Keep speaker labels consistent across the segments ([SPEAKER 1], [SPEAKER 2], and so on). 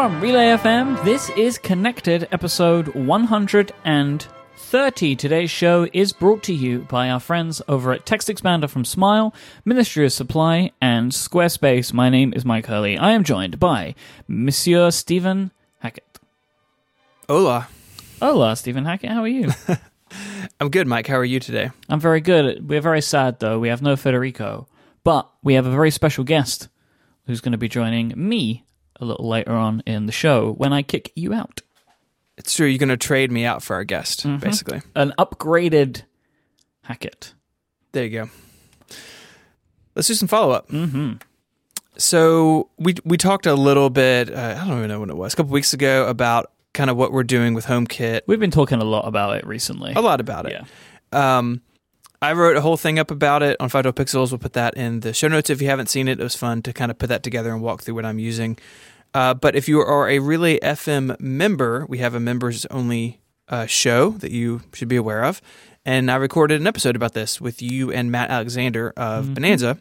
[SPEAKER 1] From Relay FM, this is Connected, episode 130. Today's show is brought to you by our friends over at Text Expander from Smile, Ministry of Supply, and Squarespace. My name is Myke Hurley. I am joined by Monsieur Stephen Hackett.
[SPEAKER 2] Hola.
[SPEAKER 1] Hola, Stephen Hackett. How are you?
[SPEAKER 2] I'm good, Mike. How are you today?
[SPEAKER 1] I'm very good. We're very sad, though. We have no Federico, but we have a very special guest who's going to be joining me a little later on in the show when I kick you out.
[SPEAKER 2] It's true. You're going to trade me out for our guest,
[SPEAKER 1] Mm-hmm.
[SPEAKER 2] basically.
[SPEAKER 1] An upgraded Hackett.
[SPEAKER 2] There you go. Let's do some follow up. Mm-hmm. So we we talked a little bit. Uh, I don't even know when it was. A couple weeks ago about kind of what we're doing with HomeKit.
[SPEAKER 1] We've been talking a lot about it recently.
[SPEAKER 2] A lot about it.
[SPEAKER 1] Yeah.
[SPEAKER 2] Um, I wrote a whole thing up about it on 512 Pixels. We'll put that in the show notes if you haven't seen it. It was fun to kind of put that together and walk through what I'm using. Uh, but if you are a Relay FM member, we have a members only uh, show that you should be aware of. And I recorded an episode about this with you and Matt Alexander of Bonanza,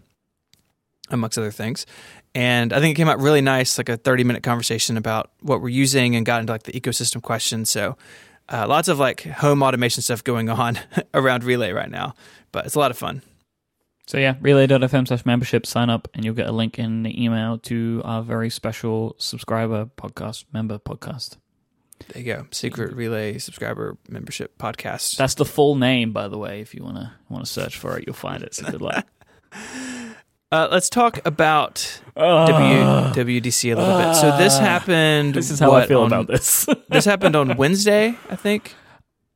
[SPEAKER 2] amongst other things. And I think it came out really nice, like a 30 minute conversation about what we're using and got into like the ecosystem question. So uh, lots of like home automation stuff going on around Relay right now, but it's a lot of fun.
[SPEAKER 1] So yeah, relay.fm slash membership, sign up, and you'll get a link in the email to our very special subscriber podcast, member podcast.
[SPEAKER 2] There you go. Secret Relay subscriber membership podcast.
[SPEAKER 1] That's the full name, by the way. If you wanna wanna search for it, you'll find it. So good luck.
[SPEAKER 2] Uh, let's talk about w- WDC a little bit. So this happened.
[SPEAKER 1] This is how
[SPEAKER 2] what,
[SPEAKER 1] I feel
[SPEAKER 2] on-
[SPEAKER 1] about this.
[SPEAKER 2] this happened on Wednesday, I think.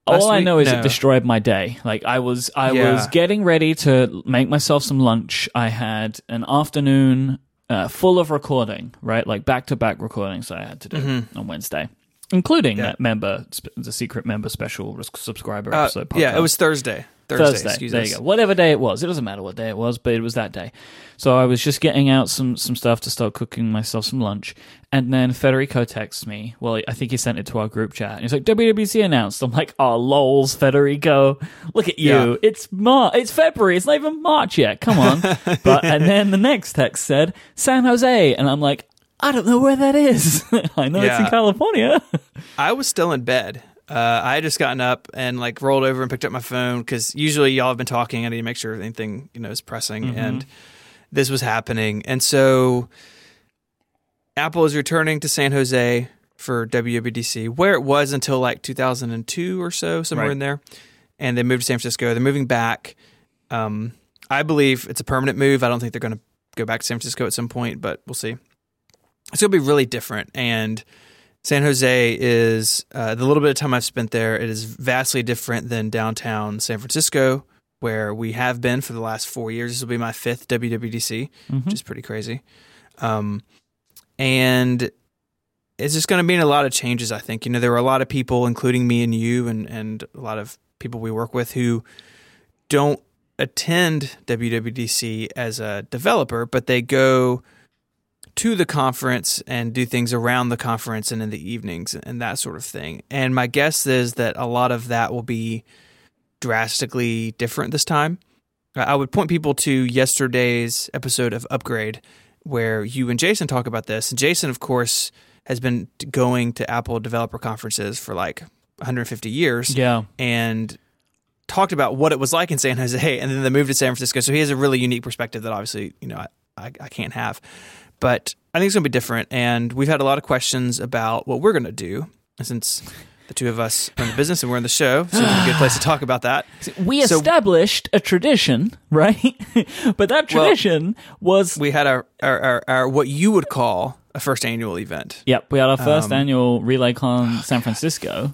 [SPEAKER 1] All I know is
[SPEAKER 2] No.
[SPEAKER 1] it destroyed my day. Like I was, I
[SPEAKER 2] Yeah.
[SPEAKER 1] was getting ready to make myself some lunch. I had an afternoon uh, full of recording, right? Like back to back recordings that I had to do on Wednesday, including
[SPEAKER 2] Mm-hmm. Yeah.
[SPEAKER 1] that member, the secret member special subscriber
[SPEAKER 2] Uh,
[SPEAKER 1] episode.
[SPEAKER 2] yeah, it was Thursday. Thursday.
[SPEAKER 1] Thursday.
[SPEAKER 2] Excuse
[SPEAKER 1] there
[SPEAKER 2] us.
[SPEAKER 1] you go. Whatever day it was, it doesn't matter what day it was, but it was that day. So I was just getting out some some stuff to start cooking myself some lunch, and then Federico texts me. Well, I think he sent it to our group chat. And he's like, "WWDC announced." I'm like, "Oh, lols, Federico, look at you!
[SPEAKER 2] Yeah.
[SPEAKER 1] It's Mar, it's February. It's not even March yet. Come on!" but and then the next text said San Jose, and I'm like. I don't know where that is. I know it's in California.
[SPEAKER 2] I was still in bed. Uh, I had just gotten up and like rolled over and picked up my phone because usually y'all have been talking. I need to make sure anything you know is pressing,
[SPEAKER 1] Mm-hmm.
[SPEAKER 2] and this was happening. And so Apple is returning to San Jose for WWDC, where it was until like 2002 or so, somewhere
[SPEAKER 1] Right.
[SPEAKER 2] in there. And they moved to San Francisco. They're moving back. Um, I believe it's a permanent move. I don't think they're going to go back to San Francisco at some point, but we'll see. It's going to be really different. And San Jose is uh, the little bit of time I've spent there. It is vastly different than downtown San Francisco, where we have been for the last four years. This will be my fifth WWDC, which is pretty crazy. Um, and it's just going to mean a lot of changes. I think you know there were a lot of people, including me and you, and and a lot of people we work with who don't attend WWDC as a developer, but they go to the conference and do things around the conference and in the evenings and that sort of thing. And my guess is that a lot of that will be drastically different this time. I would point people to yesterday's episode of Upgrade where you and Jason talk about this. And Jason, of course, has been going to Apple developer conferences for like 150 years
[SPEAKER 1] yeah.
[SPEAKER 2] and talked about what it was like in San Jose and then the move to San Francisco. So he has a really unique perspective that obviously, you know, I, I, I can't have. But I think it's going to be different. And we've had a lot of questions about what we're going to do. Since the two of us are in the business and we're in the show, so it's a good place to talk about that.
[SPEAKER 1] We
[SPEAKER 2] So-
[SPEAKER 1] established a tradition, right? but that
[SPEAKER 2] Well-
[SPEAKER 1] tradition was
[SPEAKER 2] We had our, our, our, our what you would call a first annual event.
[SPEAKER 1] Yep, we had our first
[SPEAKER 2] Um,
[SPEAKER 1] annual RelayCon San Francisco.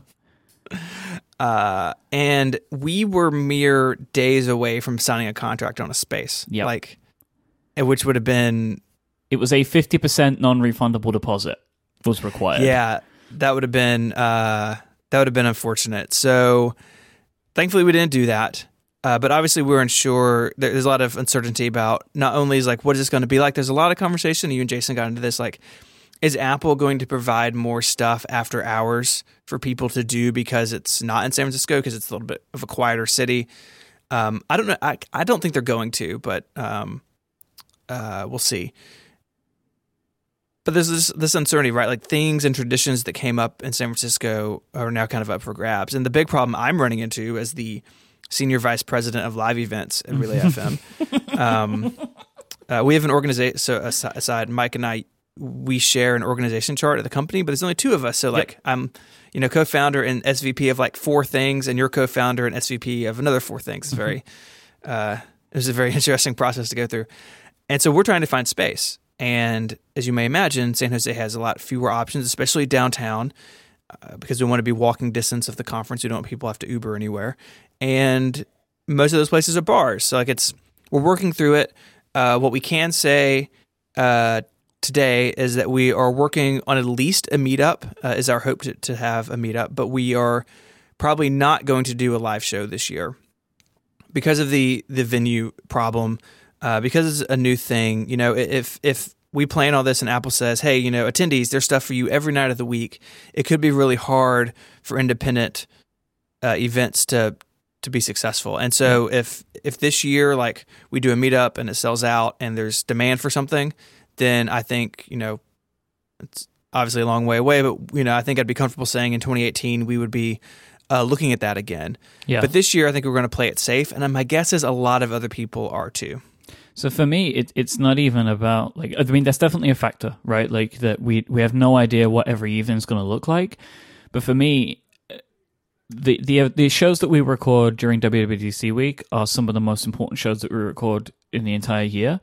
[SPEAKER 2] Uh, and we were mere days away from signing a contract on a space.
[SPEAKER 1] Yep.
[SPEAKER 2] Like, which would have been
[SPEAKER 1] It was a 50% non-refundable deposit was required.
[SPEAKER 2] Yeah, that would have been uh, that would have been unfortunate. So thankfully we didn't do that. Uh, but obviously we're unsure. There's a lot of uncertainty about not only is like what is this going to be like. There's a lot of conversation. You and Jason got into this. Like, is Apple going to provide more stuff after hours for people to do because it's not in San Francisco because it's a little bit of a quieter city? Um, I don't know. I, I don't think they're going to, but um, uh, we'll see. But there's this this uncertainty, right? Like things and traditions that came up in San Francisco are now kind of up for grabs. And the big problem I'm running into as the senior vice president of live events at Relay FM, um, uh, we have an organization. So aside, Myke and I, we share an organization chart at the company, but there's only two of us. So like yep. I'm, you know, co-founder and SVP of like four things, and you're co-founder and SVP of another four things. It's very, uh, it was a very interesting process to go through. And so we're trying to find space. And as you may imagine, San Jose has a lot fewer options, especially downtown, uh, because we want to be walking distance of the conference. We don't want people have to Uber anywhere. And most of those places are bars. So like it's we're working through it. Uh, what we can say uh, today is that we are working on at least a meetup. Uh, is our hope to, to have a meetup, but we are probably not going to do a live show this year because of the the venue problem uh, because it's a new thing. You know, if if we plan all this and Apple says, hey, you know, attendees, there's stuff for you every night of the week, it could be really hard for independent uh, events to to be successful. And so if if this year like we do a meetup and it sells out and there's demand for something, then I think you know it's obviously a long way away, but you know I think I'd be comfortable saying in 2018 we would be uh, looking at that again.
[SPEAKER 1] Yeah.
[SPEAKER 2] But this year I think we're going to play it safe, and my guess is a lot of other people are too.
[SPEAKER 1] So for me, it, it's not even about like I mean, that's definitely a factor, right? Like that we we have no idea what every evening's going to look like. But for me, the the the shows that we record during WWDC week are some of the most important shows that we record in the entire year,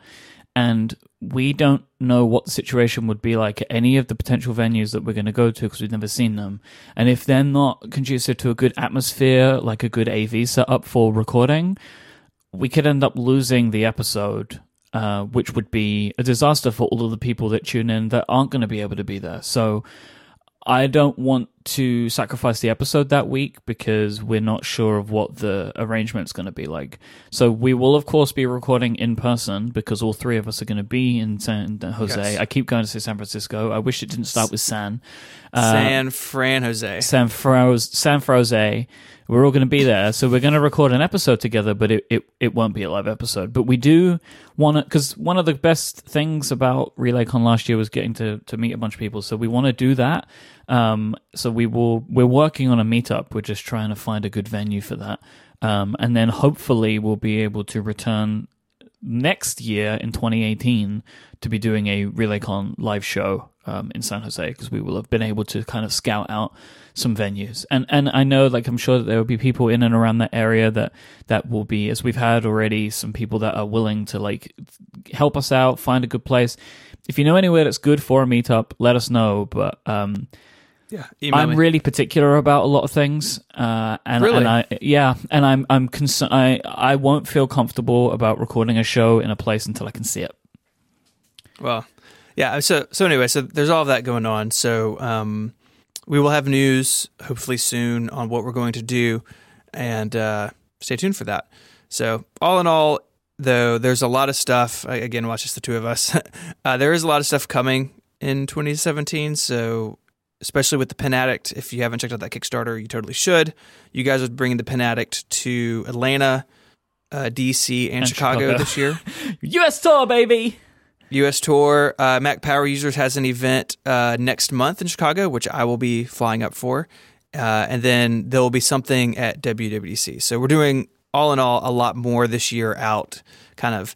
[SPEAKER 1] and we don't know what the situation would be like at any of the potential venues that we're going to go to because we've never seen them. And if they're not conducive to a good atmosphere, like a good AV setup for recording, we could end up losing the episode, uh, which would be a disaster for all of the people that tune in that aren't going to be able to be there. So I don't want to sacrifice the episode that week because we're not sure of what the arrangement's going to be like. So we will, of course, be recording in person because all three of us are going to be in San Jose. Yes. I keep going to say San Francisco. I wish it didn't start with San.
[SPEAKER 2] Uh, San Fran Jose.
[SPEAKER 1] San Frosé. San Frosé. We're all going to be there, so we're going to record an episode together, but it, it, it won't be a live episode. But we do want to, because one of the best things about RelayCon last year was getting to, to meet a bunch of people. So we want to do that. Um, so we will, we're working on a meetup. We're just trying to find a good venue for that. Um, and then hopefully we'll be able to return next year in 2018 to be doing a RelayCon live show um, in San Jose because we will have been able to kind of scout out some venues. And and I know like I'm sure that there will be people in and around that area that that will be as we've had already some people that are willing to like help us out, find a good place. If you know anywhere that's good for a meetup, let us know. But um
[SPEAKER 2] yeah,
[SPEAKER 1] I'm me. really particular about a lot of things, uh, and,
[SPEAKER 2] really?
[SPEAKER 1] and I yeah, and I'm I'm concerned. I I won't feel comfortable about recording a show in a place until I can see it.
[SPEAKER 2] Well, yeah. So so anyway, so there's all of that going on. So um, we will have news hopefully soon on what we're going to do, and uh, stay tuned for that. So, all in all, though, there's a lot of stuff. Again, watch just the two of us. uh, there is a lot of stuff coming in 2017. So, especially with the Pen Addict, if you haven't checked out that Kickstarter, you totally should. You guys are bringing the Pen Addict to Atlanta, uh, DC, and, and Chicago, Chicago this year.
[SPEAKER 1] U.S. tour, baby.
[SPEAKER 2] U.S. tour. Uh, Mac Power Users has an event uh, next month in Chicago, which I will be flying up for. Uh, and then there will be something at WWDC. So we're doing, all in all, a lot more this year out, kind of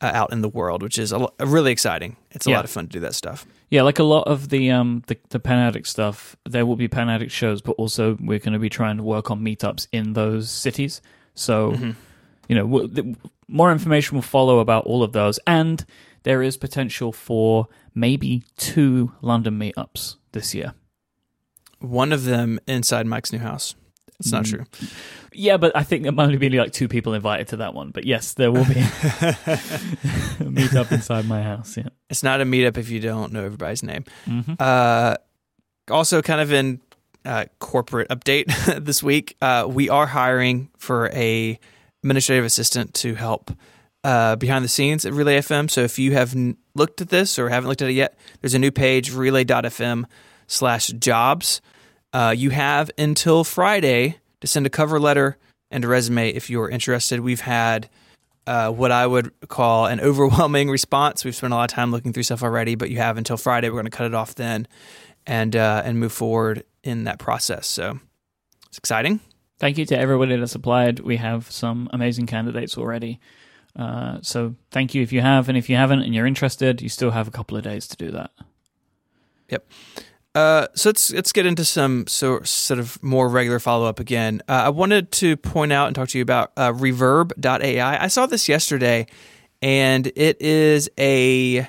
[SPEAKER 2] uh, out in the world, which is a, really exciting. It's a yeah. lot of fun to do that stuff.
[SPEAKER 1] Yeah, like a lot of the um the, the Pen Addict stuff, there will be Pen Addict shows, but also we're going to be trying to work on meetups in those cities. So, mm-hmm. you know, more information will follow about all of those and there is potential for maybe two London meetups this year.
[SPEAKER 2] One of them inside Myke's new house. It's not mm. true.
[SPEAKER 1] Yeah, but I think there might only be like two people invited to that one. But yes, there will be a meetup inside my house. Yeah,
[SPEAKER 2] it's not a meetup if you don't know everybody's name.
[SPEAKER 1] Mm-hmm.
[SPEAKER 2] Uh, also, kind of in uh, corporate update this week, uh, we are hiring for a administrative assistant to help uh, behind the scenes at Relay FM. So if you have n- looked at this or haven't looked at it yet, there's a new page, relay.fm slash jobs. Uh, you have until Friday to send a cover letter and a resume if you're interested. We've had uh, what I would call an overwhelming response. We've spent a lot of time looking through stuff already, but you have until Friday. We're going to cut it off then, and uh, and move forward in that process. So it's exciting.
[SPEAKER 1] Thank you to everybody that's applied. We have some amazing candidates already. Uh, so thank you if you have, and if you haven't and you're interested, you still have a couple of days to do that.
[SPEAKER 2] Yep. Uh, so let's let's get into some so, sort of more regular follow up again. Uh, I wanted to point out and talk to you about uh, Reverb.ai. I saw this yesterday, and it is a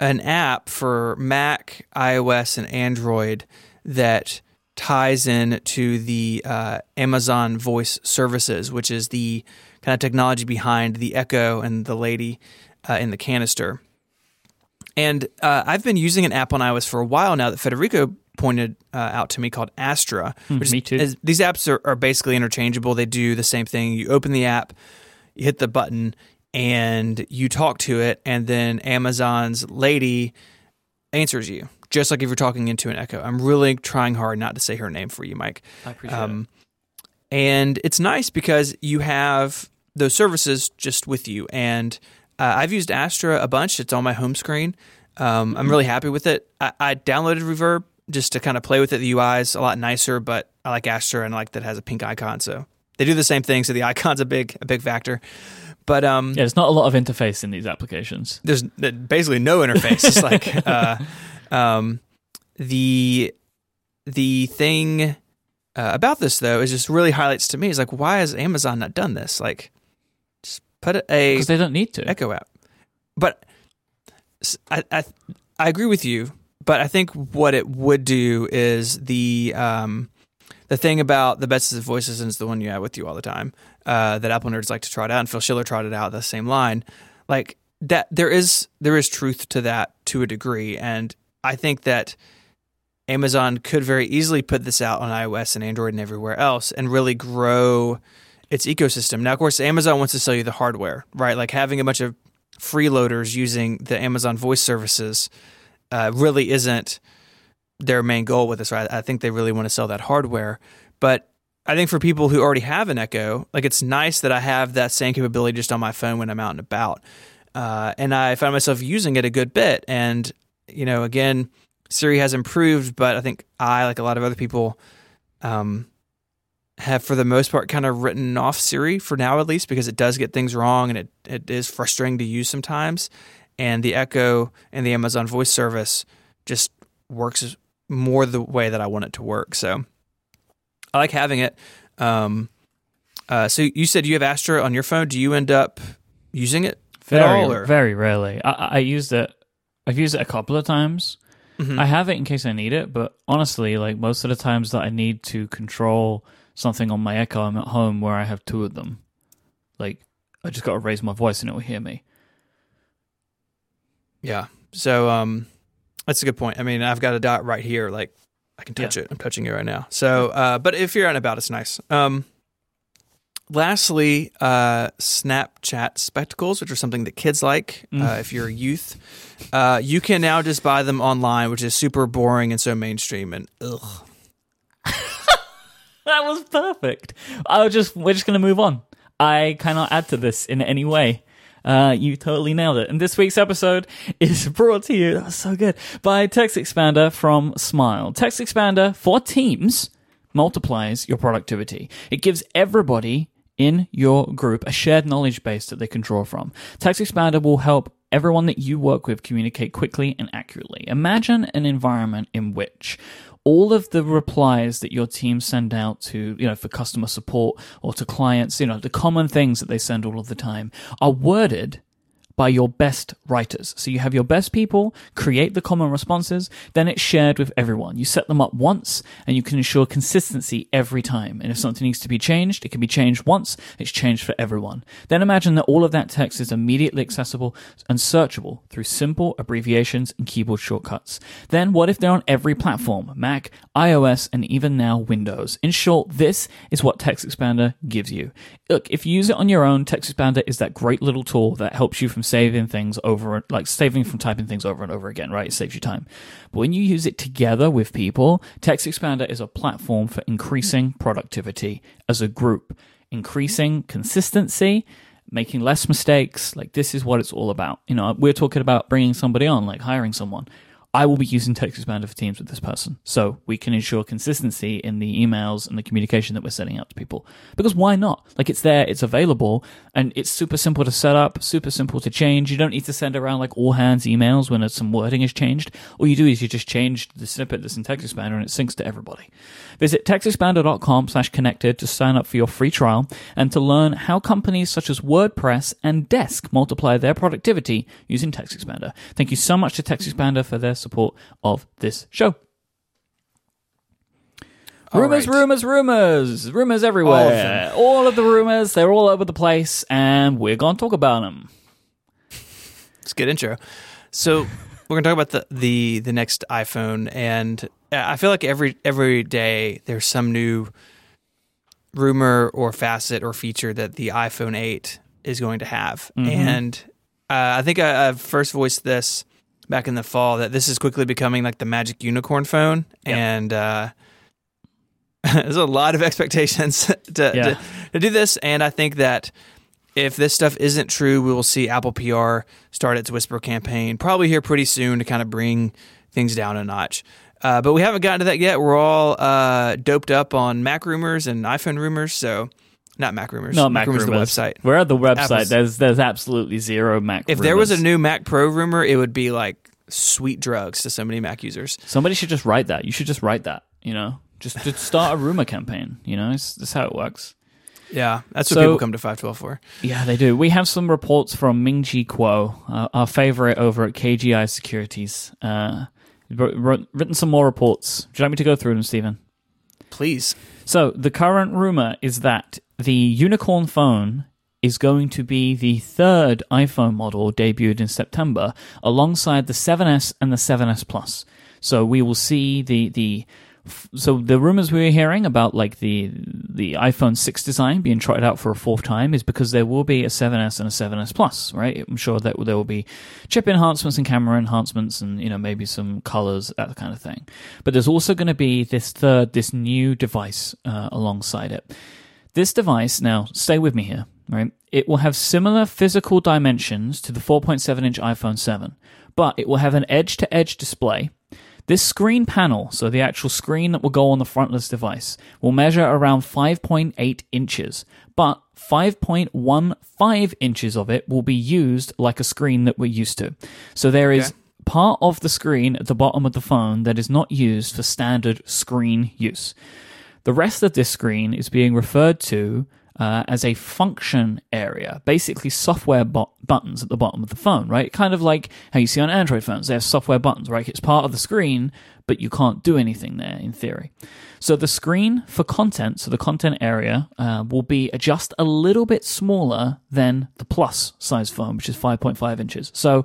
[SPEAKER 2] an app for Mac, iOS, and Android that ties in to the uh, Amazon Voice Services, which is the kind of technology behind the Echo and the lady uh, in the canister. And uh, I've been using an app on iOS for a while now that Federico pointed uh, out to me called Astra.
[SPEAKER 1] Hmm, me too.
[SPEAKER 2] Is, these apps are, are basically interchangeable. They do the same thing. You open the app, you hit the button, and you talk to it, and then Amazon's lady answers you just like if you're talking into an echo. I'm really trying hard not to say her name for you, Myke.
[SPEAKER 1] I appreciate um,
[SPEAKER 2] it. And it's nice because you have those services just with you. And uh, I've used Astra a bunch. It's on my home screen. Um, I'm really happy with it. I, I, downloaded Reverb just to kind of play with it. The UI is a lot nicer, but I like Astra and I like that it has a pink icon. So they do the same thing. So the icon's a big a big factor. But um,
[SPEAKER 1] yeah, there's not a lot of interface in these applications.
[SPEAKER 2] There's basically no interface. it's like uh, um, the the thing uh, about this though is just really highlights to me is like why has Amazon not done this? Like, put a
[SPEAKER 1] because they don't need to
[SPEAKER 2] Echo app. But I, I I agree with you, but I think what it would do is the um the thing about the best of voices is the one you have with you all the time uh, that Apple nerds like to trot out, and Phil Schiller trotted out the same line. Like that, there is there is truth to that to a degree, and I think that Amazon could very easily put this out on iOS and Android and everywhere else and really grow its ecosystem. Now, of course, Amazon wants to sell you the hardware, right? Like having a bunch of freeloaders using the Amazon voice services uh, really isn't their main goal with this, right? I think they really want to sell that hardware. But I think for people who already have an Echo, like it's nice that I have that same capability just on my phone when I'm out and about. Uh, and I find myself using it a good bit. And you know, again, Siri has improved, but I think I, like a lot of other people, um, have for the most part kind of written off Siri for now at least because it does get things wrong and it, it is frustrating to use sometimes. And the Echo and the Amazon voice service just works more the way that I want it to work. So I like having it. Um, uh, so you said you have Astra on your phone. Do you end up using it
[SPEAKER 1] very,
[SPEAKER 2] at all? Or?
[SPEAKER 1] Very rarely. I, I used it I've used it a couple of times. Mm-hmm. I have it in case I need it, but honestly, like most of the times that I need to control something on my Echo, I'm at home where I have two of them. Like I just got to raise my voice and it will hear me.
[SPEAKER 2] Yeah. So um that's a good point. I mean, I've got a dot right here like I can touch yeah. it. I'm touching it right now. So, uh, but if you're out and about, it's nice. Um, lastly, uh, Snapchat spectacles, which are something that kids like. Mm. Uh, if you're a youth, uh, you can now just buy them online, which is super boring and so mainstream. And ugh,
[SPEAKER 1] that was perfect. I was just we're just gonna move on. I cannot add to this in any way. Uh, you totally nailed it. And this week's episode is brought to you, that was so good, by Text Expander from Smile. Text Expander for Teams multiplies your productivity. It gives everybody in your group a shared knowledge base that they can draw from. Text Expander will help everyone that you work with communicate quickly and accurately. Imagine an environment in which all of the replies that your team send out to, you know, for customer support or to clients, you know, the common things that they send all of the time are worded by your best writers. So you have your best people create the common responses, then it's shared with everyone. You set them up once and you can ensure consistency every time. And if something needs to be changed, it can be changed once, it's changed for everyone. Then imagine that all of that text is immediately accessible and searchable through simple abbreviations and keyboard shortcuts. Then what if they're on every platform? Mac, iOS, and even now Windows. In short, this is what Text Expander gives you. Look, if you use it on your own, Text Expander is that great little tool that helps you from saving things over, like saving from typing things over and over again, right? It saves you time. But when you use it together with people, Text Expander is a platform for increasing productivity as a group, increasing consistency, making less mistakes. Like this is what it's all about. You know, we're talking about bringing somebody on, like hiring someone. I will be using TextExpander for Teams with this person, so we can ensure consistency in the emails and the communication that we're sending out to people. Because why not? Like it's there, it's available, and it's super simple to set up, super simple to change. You don't need to send around like all hands emails when some wording is changed. All you do is you just change the snippet that's in TextExpander and it syncs to everybody. Visit textexpander.com slash connected to sign up for your free trial and to learn how companies such as WordPress and Desk multiply their productivity using TextExpander. Thank you so much to TextExpander for their support of this show.
[SPEAKER 2] All
[SPEAKER 1] rumors,
[SPEAKER 2] right.
[SPEAKER 1] rumors, rumors, rumors everywhere.
[SPEAKER 2] All of.
[SPEAKER 1] All of the rumors, they're all over the place, and we're going to talk about them.
[SPEAKER 2] It's a good intro. So we're gonna talk about the the the next iPhone, and I feel like every every day there's some new rumor or facet or feature that the iPhone 8 is going to have,
[SPEAKER 1] Mhm.
[SPEAKER 2] and uh, I think I, I first voiced this back in the fall that this is quickly becoming like the magic unicorn phone,
[SPEAKER 1] Yep.
[SPEAKER 2] and uh, there's a lot of expectations to,
[SPEAKER 1] Yeah.
[SPEAKER 2] to to do this, and I think that if this stuff isn't true, we will see Apple PR start its whisper campaign probably here pretty soon to kind of bring things down a notch. Uh, but we haven't gotten to that yet. We're all uh, doped up on Mac rumors and iPhone rumors, so not Mac rumors.
[SPEAKER 1] No, Mac
[SPEAKER 2] rumors,
[SPEAKER 1] rumors.
[SPEAKER 2] the website.
[SPEAKER 1] We're at the website.
[SPEAKER 2] Apple's-
[SPEAKER 1] There's there's absolutely zero Mac.
[SPEAKER 2] If there was a new Mac Pro rumor, it would be like sweet drugs to so many Mac users.
[SPEAKER 1] somebody should just write that. You should just write that. You know, just just start a rumor campaign. You know, it's, that's how it works.
[SPEAKER 2] Yeah, that's what people come to 512 for.
[SPEAKER 1] Yeah, they do. We have some reports from Ming Chi Kuo, uh, our favorite over at KGI Securities. Uh, wr- wr- written some more reports. Would you like me to go through them, Stephen?
[SPEAKER 2] Please.
[SPEAKER 1] So the current rumor is that the unicorn phone is going to be the third iPhone model debuted in September, alongside the 7S and the 7S Plus. So we will see the the so the rumors we were hearing about like the the iPhone 6 design being tried out for a fourth time is because there will be a 7S and a 7S Plus, right? I'm sure that there will be chip enhancements and camera enhancements and you know maybe some colors that kind of thing. But there's also going to be this third this new device uh, alongside it. This device now stay with me here, right? It will have similar physical dimensions to the 4.7 inch iPhone 7, but it will have an edge to edge display this screen panel, so the actual screen that will go on the frontless device, will measure around 5.8 inches, but 5.15 inches of it will be used like a screen that we're used to. So there is
[SPEAKER 2] Okay.
[SPEAKER 1] part of the screen at the bottom of the phone that is not used for standard screen use. The rest of this screen is being referred to uh, as a function area, basically software bu- buttons at the bottom of the phone, right? Kind of like how you see on Android phones, they have software buttons, right? It's part of the screen, but you can't do anything there in theory. So the screen for content, so the content area, uh, will be just a little bit smaller than the plus size phone, which is 5.5 inches. So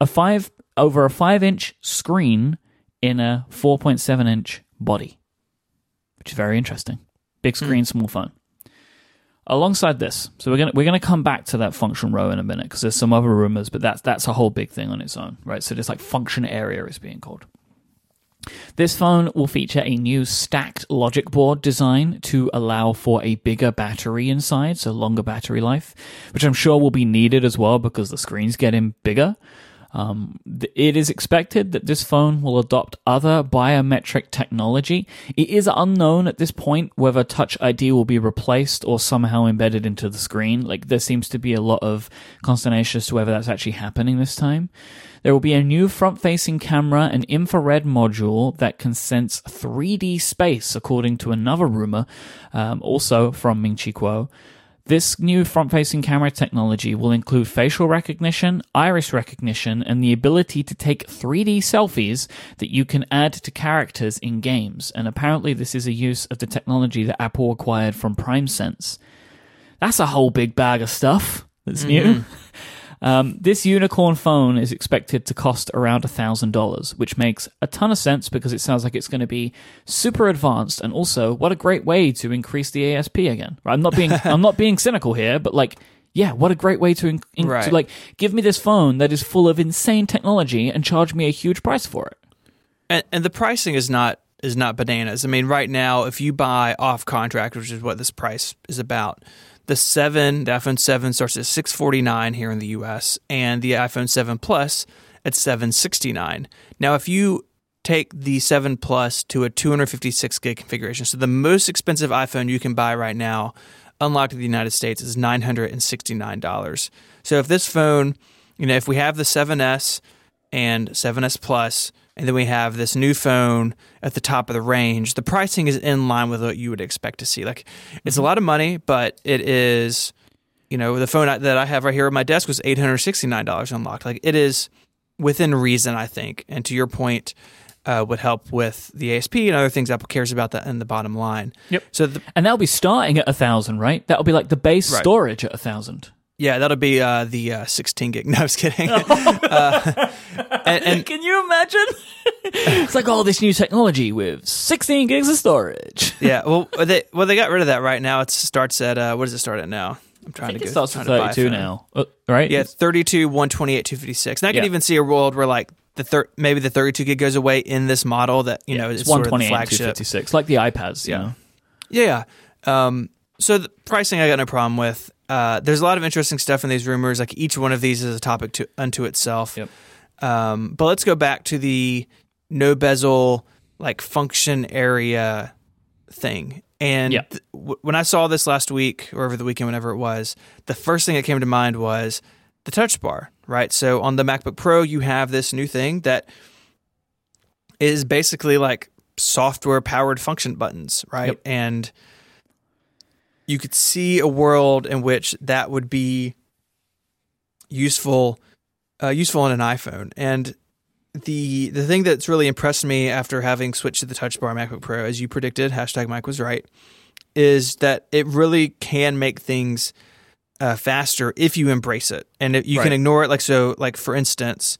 [SPEAKER 1] a five over a five inch screen in a 4.7 inch body, which is very interesting. Big hmm. screen, small phone. Alongside this, so we're gonna we're gonna come back to that function row in a minute because there's some other rumors, but that's that's a whole big thing on its own, right? So this like function area is being called. This phone will feature a new stacked logic board design to allow for a bigger battery inside, so longer battery life, which I'm sure will be needed as well because the screen's getting bigger. Um, it is expected that this phone will adopt other biometric technology. It is unknown at this point whether Touch ID will be replaced or somehow embedded into the screen. Like, there seems to be a lot of consternation as to whether that's actually happening this time. There will be a new front facing camera and infrared module that can sense 3D space, according to another rumor, um, also from Ming Chi Kuo. This new front facing camera technology will include facial recognition, iris recognition, and the ability to take 3D selfies that you can add to characters in games. And apparently, this is a use of the technology that Apple acquired from PrimeSense. That's a whole big bag of stuff that's new. Mm-hmm. Um, this unicorn phone is expected to cost around $1,000, which makes a ton of sense because it sounds like it's going to be super advanced and also what a great way to increase the ASP again. Right? I'm not being I'm not being cynical here, but like yeah, what a great way to, in, in-
[SPEAKER 2] Right.
[SPEAKER 1] to like give me this phone that is full of insane technology and charge me a huge price for it.
[SPEAKER 2] And, and the pricing is not is not bananas. I mean, right now, if you buy off contract, which is what this price is about, the 7, the iPhone 7 starts at 649 here in the US and the iPhone 7 Plus at 769. Now if you take the 7 Plus to a 256 gig configuration, so the most expensive iPhone you can buy right now unlocked in the United States is $969. So if this phone, you know, if we have the 7S and 7S Plus and then we have this new phone at the top of the range. The pricing is in line with what you would expect to see. Like it's a lot of money, but it is, you know, the phone that I have right here on my desk was eight hundred sixty nine dollars unlocked. Like it is within reason, I think. And to your point, uh, would help with the ASP and other things Apple cares about that in the bottom line.
[SPEAKER 1] Yep.
[SPEAKER 2] So the,
[SPEAKER 1] And that'll be starting at a thousand, right? That'll be like the base
[SPEAKER 2] Right.
[SPEAKER 1] storage at a thousand.
[SPEAKER 2] Yeah, that'll be uh, the uh, sixteen gig. No, I was kidding. uh, and, and
[SPEAKER 1] Can you imagine? it's like all this new technology with 16 gigs of storage.
[SPEAKER 2] yeah, well, they well they got rid of that right now. It starts at uh, what does it start at now? I'm trying to
[SPEAKER 1] it
[SPEAKER 2] go.
[SPEAKER 1] starts at
[SPEAKER 2] to buy a
[SPEAKER 1] 32 now, uh, right?
[SPEAKER 2] Yeah, 32, 128, 256. And I could even see a world where like the thir- maybe the 32 gig goes away in this model that, you know,
[SPEAKER 1] it's
[SPEAKER 2] is sort of the
[SPEAKER 1] 128 and
[SPEAKER 2] flagship.
[SPEAKER 1] 256, like the iPads, you
[SPEAKER 2] Yeah.
[SPEAKER 1] know.
[SPEAKER 2] Yeah. Um, so the pricing I got no problem with. Uh, there's a lot of interesting stuff in these rumors. Like each one of these is a topic to, unto itself.
[SPEAKER 1] Yep.
[SPEAKER 2] Um, but let's go back to the no bezel like function area thing. And
[SPEAKER 1] Yeah.
[SPEAKER 2] th- w- when I saw this last week or over the weekend, whenever it was, the first thing that came to mind was the touch bar, right? So on the MacBook Pro, you have this new thing that is basically like software powered function buttons, right?
[SPEAKER 1] Yep.
[SPEAKER 2] And you could see a world in which that would be useful uh, useful on an iPhone. And the the thing that's really impressed me after having switched to the Touch Bar MacBook Pro, as you predicted, hashtag Myke was right, is that it really can make things uh, faster if you embrace it, and if you can ignore it. Like so, like for instance,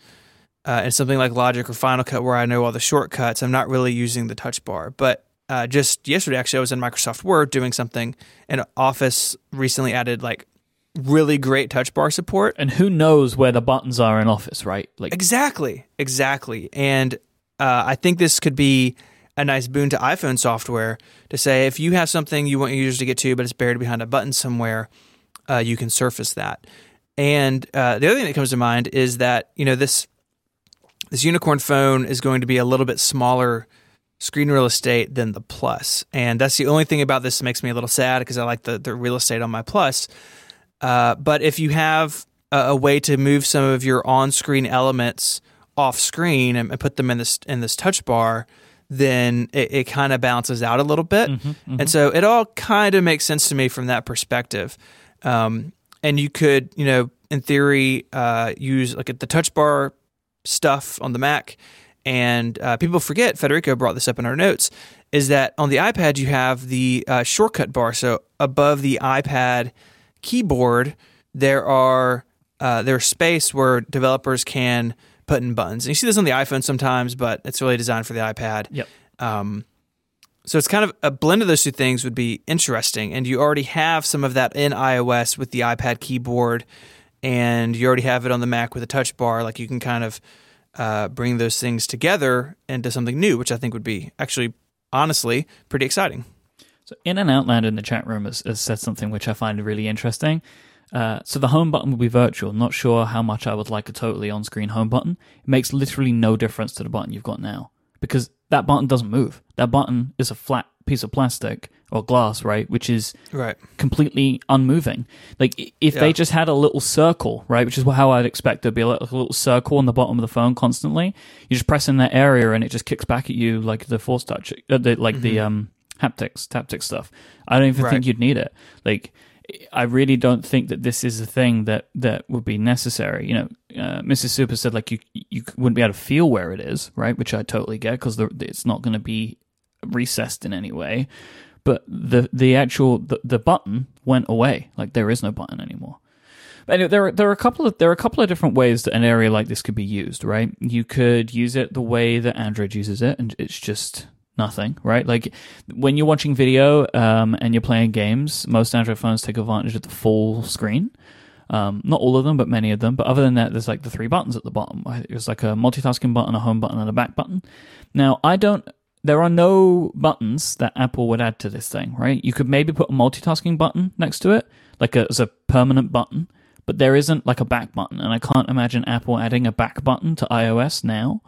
[SPEAKER 2] uh, in something like Logic or Final Cut, where I know all the shortcuts, I'm not really using the Touch Bar, but uh, just yesterday, actually, I was in Microsoft Word doing something, and Office recently added like really great Touch Bar support.
[SPEAKER 1] And who knows where the buttons are in Office, right? Like,
[SPEAKER 2] Exactly, exactly. And uh, I think this could be a nice boon to iPhone software to say if you have something you want your users to get to, but it's buried behind a button somewhere, uh, you can surface that. And uh, the other thing that comes to mind is that you know this this unicorn phone is going to be a little bit smaller screen real estate than the plus, and that's the only thing about this that makes me a little sad because I like the the real estate on my plus. Uh, but if you have a, a way to move some of your on-screen elements off screen and, and put them in this in this touch bar, then it, it kind of balances out a little bit. And so it all kind of makes sense to me from that perspective. Um, and you could, you know, in theory, uh, use like the touch bar stuff on the Mac. And uh, people forget, Federico brought this up in our notes, is that on the iPad you have the uh, shortcut bar. So above the iPad keyboard, there are uh, there's space where developers can put in buttons. And you see this on the iPhone sometimes, but it's really designed for the iPad.
[SPEAKER 1] Yep.
[SPEAKER 2] Um, so it's kind of a blend of those two things would be interesting. And you already have some of that in iOS with the iPad keyboard, and you already have it on the Mac with a touch bar. Like you can kind of uh, bring those things together into something new, which I think would be actually, honestly, pretty exciting.
[SPEAKER 1] So In and Outland in the chat room has, has said something which I find really interesting. Uh, so the home button will be virtual. Not sure how much I would like a totally on-screen home button. It makes literally no difference to the button you've got now because that button doesn't move. That button is a flat piece of plastic or glass, right? Which is
[SPEAKER 2] Right.
[SPEAKER 1] completely unmoving. Like if
[SPEAKER 2] Yeah.
[SPEAKER 1] they just had a little circle, right, which is how I'd expect there'd be a little, a little circle on the bottom of the phone constantly. You just press in that area and it just kicks back at you like the force touch, uh, the, like the um haptics, haptic stuff. I don't even
[SPEAKER 2] Mm-hmm. Right.
[SPEAKER 1] think you'd need it. Like I really don't think that this is a thing that that would be necessary. You know, uh, Mrs. Super said like you you wouldn't be able to feel where it is, right? Which I totally get because it's not going to be recessed in any way but the the actual the, the button went away. Like there is no button anymore. But anyway, there are, there are a couple of there are a couple of different ways that an area like this could be used. Right, you could use it the way that Android uses it, and it's just nothing. Right, like when you're watching video um, and you're playing games, most Android phones take advantage of the full screen. Um, not all of them, but many of them. But other than that, there's like the three buttons at the bottom. There's like a multitasking button, a home button, and a back button. Now, I don't there are no buttons that Apple would add to this thing, right? You could maybe put a multitasking button next to it, like a, as a permanent button, but there isn't like a back button, and I can't imagine Apple adding a back button to iOS now.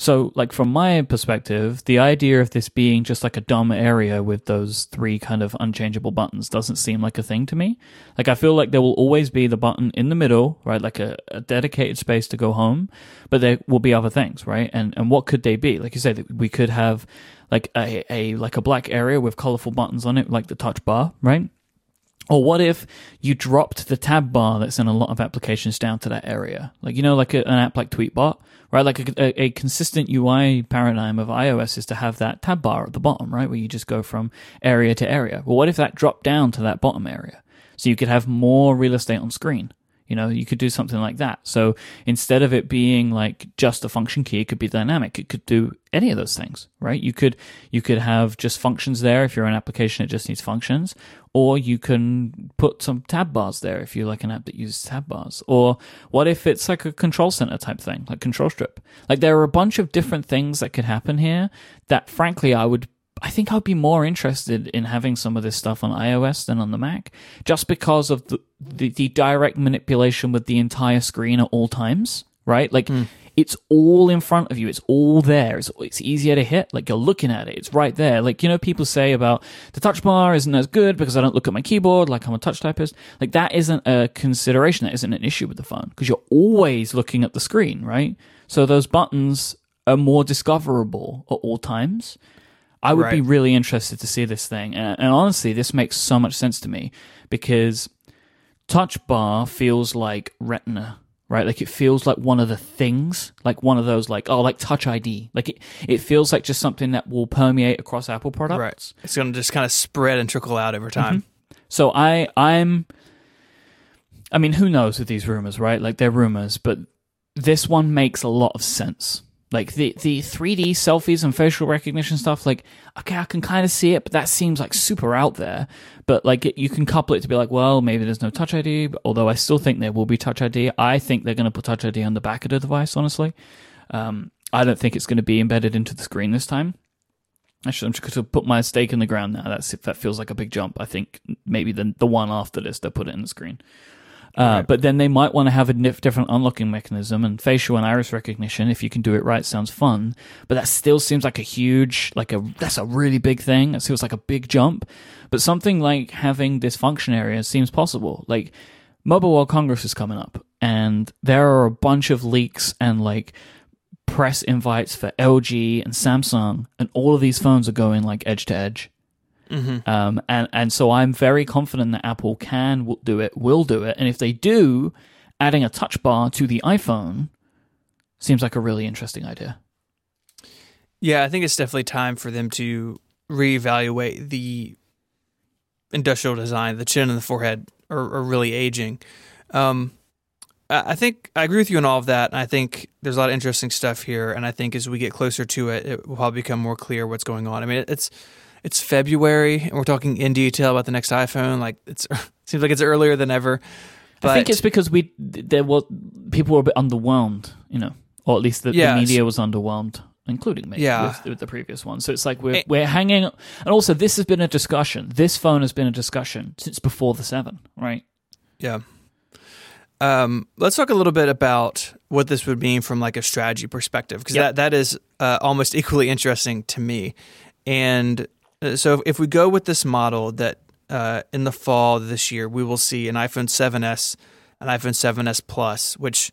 [SPEAKER 1] So, like from my perspective, the idea of this being just like a dumb area with those three kind of unchangeable buttons doesn't seem like a thing to me. Like I feel like there will always be the button in the middle, right? Like a, a dedicated space to go home, but there will be other things, right? And and what could they be? Like you said, we could have like a, a like a black area with colorful buttons on it, like the touch bar, right? Or what if you dropped the tab bar that's in a lot of applications down to that area? Like, you know, like a, an app like Tweetbot, right? Like a, a, a, consistent UI paradigm of iOS is to have that tab bar at the bottom, right? Where you just go from area to area. Well, what if that dropped down to that bottom area? So you could have more real estate on screen. You know, you could do something like that. So instead of it being like just a function key, it could be dynamic. It could do any of those things, right? You could you could have just functions there if you're an application that just needs functions, or you can put some tab bars there if you like an app that uses tab bars. Or what if it's like a control center type thing, like control strip? Like there are a bunch of different things that could happen here that frankly I would I think I'd be more interested in having some of this stuff on iOS than on the Mac, just because of the, the, the direct manipulation with the entire screen at all times, right? Like, mm. it's all in front of you. It's all there. It's, it's easier to hit. Like, you're looking at it. It's right there. Like, you know, people say about the touch bar isn't as good because I don't look at my keyboard like I'm a touch typist. Like, that isn't a consideration. That isn't an issue with the phone because you're always looking at the screen, right? So those buttons are more discoverable at all times. I would right. be really interested to see this thing. And, and, honestly, this makes so much sense to me because Touch Bar feels like Retina, right? Like it feels like one of the things, like one of those, like oh, like Touch ID. Like it, it feels like just something that will permeate across Apple products.
[SPEAKER 2] Right. It's going to just kind of spread and trickle out over time. Mm-hmm.
[SPEAKER 1] So I, I'm. I mean, who knows with these rumors, right? Like they're rumors, but this one makes a lot of sense like the the 3D selfies and facial recognition stuff, like okay, I can kind of see it, but that seems like super out there. But like it, you can couple it to be like, well, maybe there's no Touch ID. Although I still think there will be Touch ID. I think they're going to put Touch ID on the back of the device. Honestly, um, I don't think it's going to be embedded into the screen this time. Actually, I'm just going to put my stake in the ground now. That's that feels like a big jump. I think maybe the the one after this they'll put it in the screen. Uh, But then they might want to have a different unlocking mechanism and facial and iris recognition. If you can do it right, sounds fun. But that still seems like a huge, like a that's a really big thing. It feels like a big jump. But something like having this function area seems possible. Like Mobile World Congress is coming up, and there are a bunch of leaks and like press invites for LG and Samsung, and all of these phones are going like edge to edge. Mm-hmm. Um, and and so I'm very confident that Apple can do it, will do it, and if they do, adding a touch bar to the iPhone seems like a really interesting idea.
[SPEAKER 2] Yeah, I think it's definitely time for them to reevaluate the industrial design. The chin and the forehead are, are really aging. Um, I think I agree with you on all of that. And I think there's a lot of interesting stuff here, and I think as we get closer to it, it will probably become more clear what's going on. I mean, it's it's February and we're talking in detail about the next iPhone. Like it's it seems like it's earlier than ever.
[SPEAKER 1] But I think it's because we there were people were a bit underwhelmed, you know, or at least the, yeah, the media was underwhelmed, including me, yeah. with, with, the previous one. So it's like we're we're hanging, and also this has been a discussion. This phone has been a discussion since before the seven, right?
[SPEAKER 2] Yeah. Um, let's talk a little bit about what this would mean from like a strategy perspective, because yep. that that is uh, almost equally interesting to me. And so if we go with this model that uh, in the fall this year we will see an iPhone 7s, an iPhone 7s Plus, which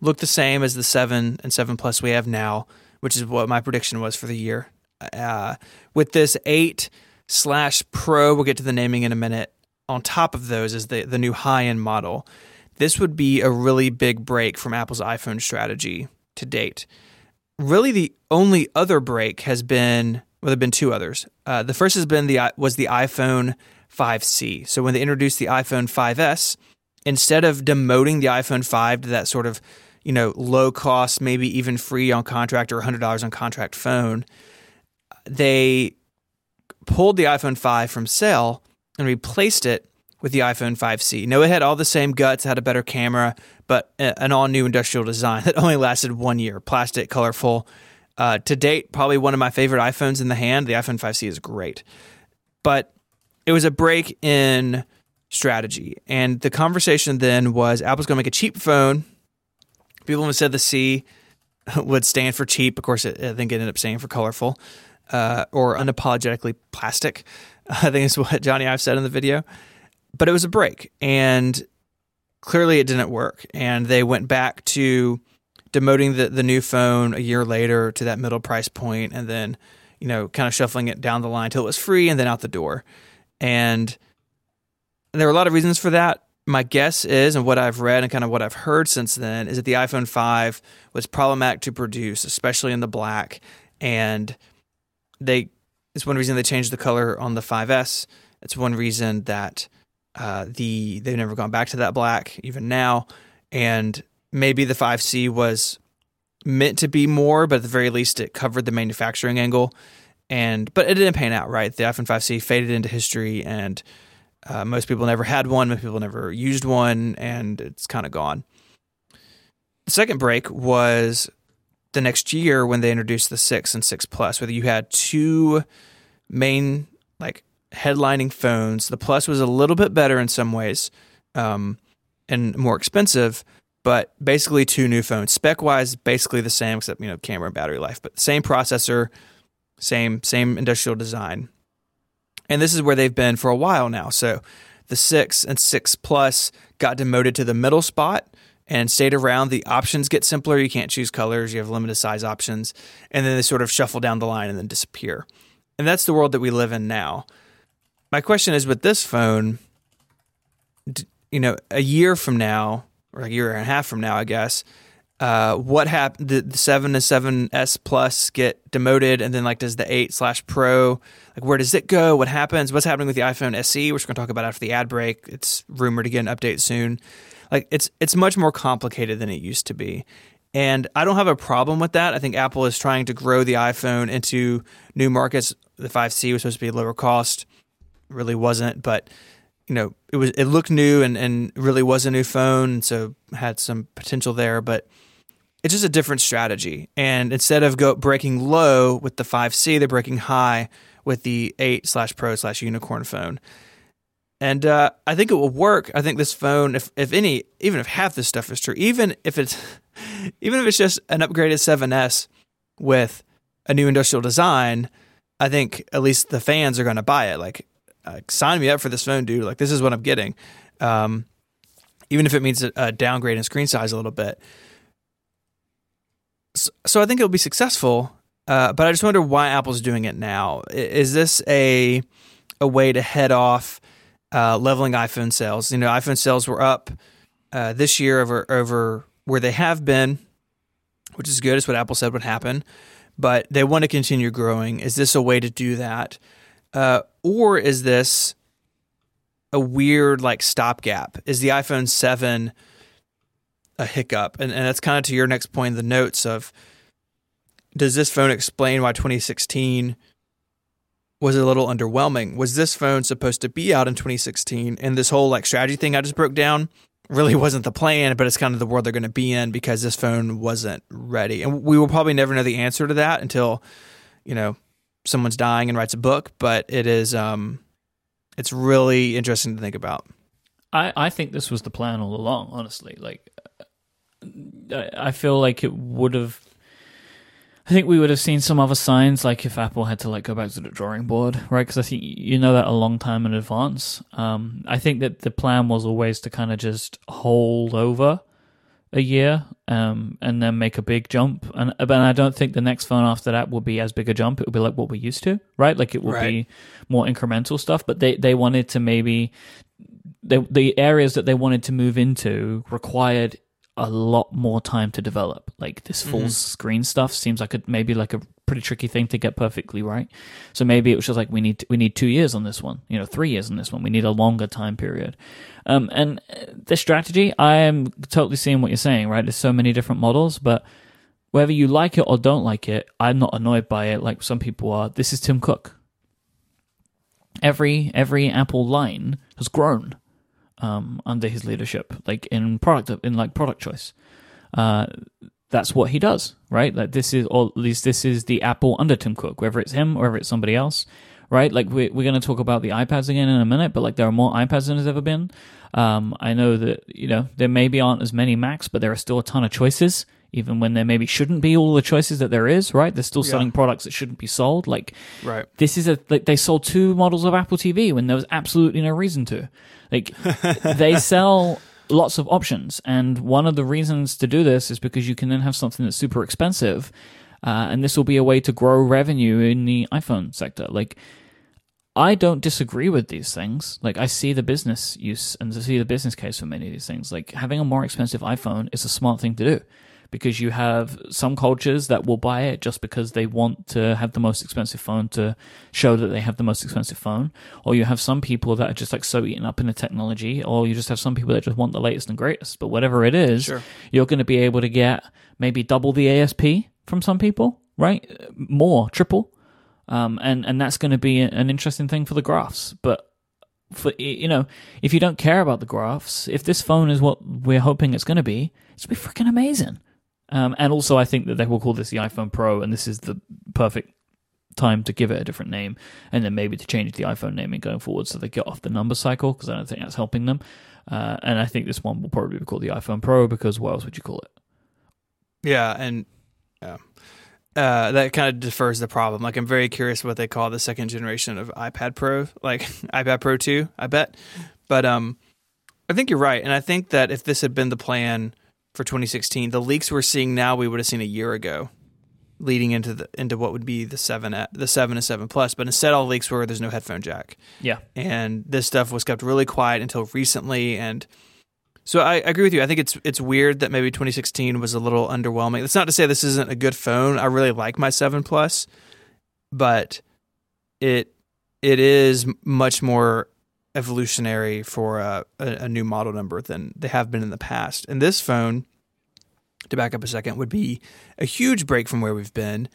[SPEAKER 2] look the same as the 7 and 7 Plus we have now, which is what my prediction was for the year. Uh, with this 8 slash Pro, we'll get to the naming in a minute. On top of those is the the new high end model. This would be a really big break from Apple's iPhone strategy to date. Really, the only other break has been well, there have been two others. Uh, the first has been the was the iPhone 5C. So when they introduced the iPhone 5S, instead of demoting the iPhone 5 to that sort of you know low cost, maybe even free on contract or hundred dollars on contract phone, they pulled the iPhone 5 from sale and replaced it with the iPhone 5C. No, it had all the same guts, had a better camera, but an all new industrial design that only lasted one year. Plastic, colorful, Uh, to date, probably one of my favorite iPhones in the hand. The iPhone 5C is great, but it was a break in strategy. And the conversation then was Apple's going to make a cheap phone. People have said the C would stand for cheap. Of course, it, I think it ended up standing for colorful uh, or unapologetically plastic. I think is what Jony Ive said in the video. But it was a break, and clearly it didn't work. And they went back to demoting the, the new phone a year later to that middle price point, and then you know kind of shuffling it down the line till it was free, and then out the door. And there were a lot of reasons for that. My guess is, and what I've read and kind of what I've heard since then, is that the iPhone 5 was problematic to produce, especially in the black. And they, it's one reason they changed the color on the 5S. It's one reason that uh, the they've never gone back to that black even now. And maybe the 5C was meant to be more, but at the very least, it covered the manufacturing angle. And but it didn't pan out right. The iPhone 5C faded into history and uh, most people never had one, most people never used one, and it's kind of gone. The second break was the next year when they introduced the 6 and 6 Plus, where you had two main, like, headlining phones. The Plus was a little bit better in some ways um, and more expensive, but basically two new phones. Spec wise, basically the same, except, you know, camera and battery life, but same processor, same, same industrial design. And this is where they've been for a while now. So the 6 and 6 Plus got demoted to the middle spot and stayed around. The options get simpler. You can't choose colors, you have limited size options. And then they sort of shuffle down the line and then disappear. And that's the world that we live in now. My question is with this phone, you know, a year from now, or a year and a half from now, I guess, uh, what happened? The, the seven to seven S plus get demoted, and then like does the eight slash Pro? Like where does it go? What happens? What's happening with the iPhone SE, which we're going to talk about after the ad break? It's rumored to get an update soon. Like it's it's much more complicated than it used to be, and I don't have a problem with that. I think Apple is trying to grow the iPhone into new markets. The 5C was supposed to be lower cost, really wasn't, but you know it was it looked new and and really was a new phone, so had some potential there, but it's just a different strategy. And instead of go breaking low with the 5C, they're breaking high with the 8 slash Pro slash Unicorn phone. And uh, I think it will work. I think this phone, if if any, even if half this stuff is true, even if it's even if it's just an upgraded 7S with a new industrial design, I think at least the fans are going to buy it. Like, uh, sign me up for this phone, dude. Like, this is what I'm getting. Um, even if it means a, a downgrade in screen size a little bit so I think it'll be successful. Uh, but I just wonder why Apple's doing it now. Is this a a way to head off uh, leveling iPhone sales? You know, iPhone sales were up uh, this year over over where they have been, which is good. It's what Apple said would happen. But they want to continue growing. Is this a way to do that, uh, or is this a weird like stopgap? Is the iPhone seven a hiccup. And, and that's kind of to your next point in the notes of does this phone explain why 2016 was a little underwhelming? Was this phone supposed to be out in 2016? And this whole like strategy thing I just broke down really wasn't the plan, but it's kind of the world they're going to be in because this phone wasn't ready. And we will probably never know the answer to that until, you know, someone's dying and writes a book, but it is um it's really interesting to think about.
[SPEAKER 1] I, I think this was the plan all along, honestly. Like I feel like it would have. I think we would have seen some other signs, like if Apple had to like go back to the drawing board, right? Because I think you know that a long time in advance. Um, I think that the plan was always to kind of just hold over a year um, and then make a big jump. And but I don't think the next phone after that will be as big a jump. It will be like what we're used to, right? Like it will right. be more incremental stuff. But they they wanted to maybe the the areas that they wanted to move into required a lot more time to develop. Like this full mm-hmm. screen stuff seems like a maybe like a pretty tricky thing to get perfectly right. So maybe it was just like we need we need two years on this one, you know, three years on this one. We need a longer time period. Um, and uh, the strategy, I am totally seeing what you're saying. Right, there's so many different models, but whether you like it or don't like it, I'm not annoyed by it like some people are. This is Tim Cook. Every every Apple line has grown um, under his leadership, like in product in like product choice. Uh, that's what he does, right? Like this is, or at least this is the Apple under Tim Cook, whether it's him or whether it's somebody else, right? Like we, we're going to talk about the iPads again in a minute, but like there are more iPads than there's ever been. Um, I know that you know there maybe aren't as many Macs, but there are still a ton of choices. Even when there maybe shouldn't be all the choices that there is, right? They're still selling
[SPEAKER 2] Yeah.
[SPEAKER 1] products that shouldn't be sold. Like
[SPEAKER 2] Right.
[SPEAKER 1] this is a like they sold two models of Apple TV when there was absolutely no reason to. Like they sell lots of options, and one of the reasons to do this is because you can then have something that's super expensive, uh, and this will be a way to grow revenue in the iPhone sector. Like I don't disagree with these things. Like I see the business use and I see the business case for many of these things. Like having a more expensive iPhone is a smart thing to do because you have some cultures that will buy it just because they want to have the most expensive phone to show that they have the most expensive phone. Or you have some people that are just like so eaten up in the technology, or you just have some people that just want the latest and greatest. But whatever it is,
[SPEAKER 2] Sure.
[SPEAKER 1] you're going to be able to get maybe double the ASP from some people, right? More, triple. Um, and, and that's going to be an interesting thing for the graphs. But for you know, if you don't care about the graphs, if this phone is what we're hoping it's going to be, it's going to be freaking amazing. Um, and also, I think that they will call this the iPhone Pro, and this is the perfect time to give it a different name, and then maybe to change the iPhone naming going forward, so they get off the number cycle because I don't think that's helping them. Uh, and I think this one will probably be called the iPhone Pro because what else would you call it?
[SPEAKER 2] Yeah, and yeah. Uh, that kind of defers the problem. Like, I'm very curious what they call the second generation of iPad Pro, like iPad Pro 2, I bet. But um, I think you're right. And I think that if this had been the plan for 2016, the leaks we're seeing now, we would have seen a year ago leading into the into what would be the 7 the 7 and 7 plus but instead all leaks were there's no headphone jack
[SPEAKER 1] Yeah,
[SPEAKER 2] and this stuff was kept really quiet until recently and so I, I agree with you. I think it's it's weird that maybe 2016 was a little underwhelming. That's not to say this isn't a good phone. I really like my 7 Plus, but it it is much more evolutionary for a, a, new model number than they have been in the past. And this phone, to back up a second, would be a huge break from where we've been,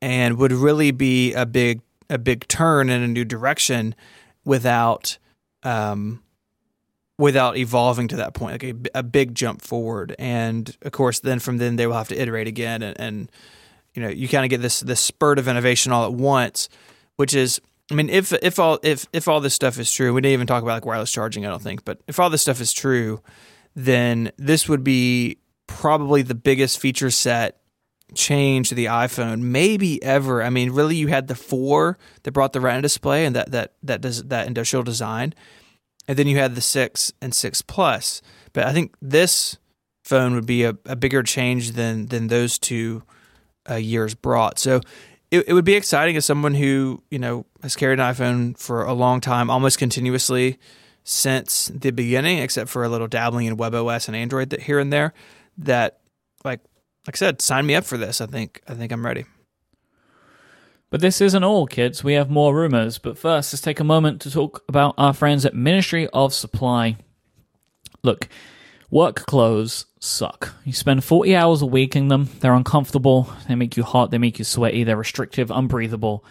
[SPEAKER 2] and would really be a big a big turn in a new direction without um, without evolving to that point, like a, a big jump forward. And of course, then from then they will have to iterate again, and, and you know you kind of get this this spurt of innovation all at once, which is. I mean, if if all if if all this stuff is true, we didn't even talk about like wireless charging. I don't think, but if all this stuff is true, then this would be probably the biggest feature set change to the iPhone maybe ever. I mean, really, you had the four that brought the Retina display and that that that does that industrial design, and then you had the six and six plus. But I think this phone would be a, a bigger change than than those two uh, years brought. So it, it would be exciting as someone who you know has carried an iPhone for a long time, almost continuously since the beginning, except for a little dabbling in WebOS and Android that here and there. That like like I said, sign me up for this. I think I think I'm ready.
[SPEAKER 1] But this isn't all, kids. We have more rumors. But first, let's take a moment to talk about our friends at Ministry of Supply. Look, work clothes suck. You spend 40 hours a week in them. They're uncomfortable. They make you hot. They make you sweaty. They're restrictive, unbreathable.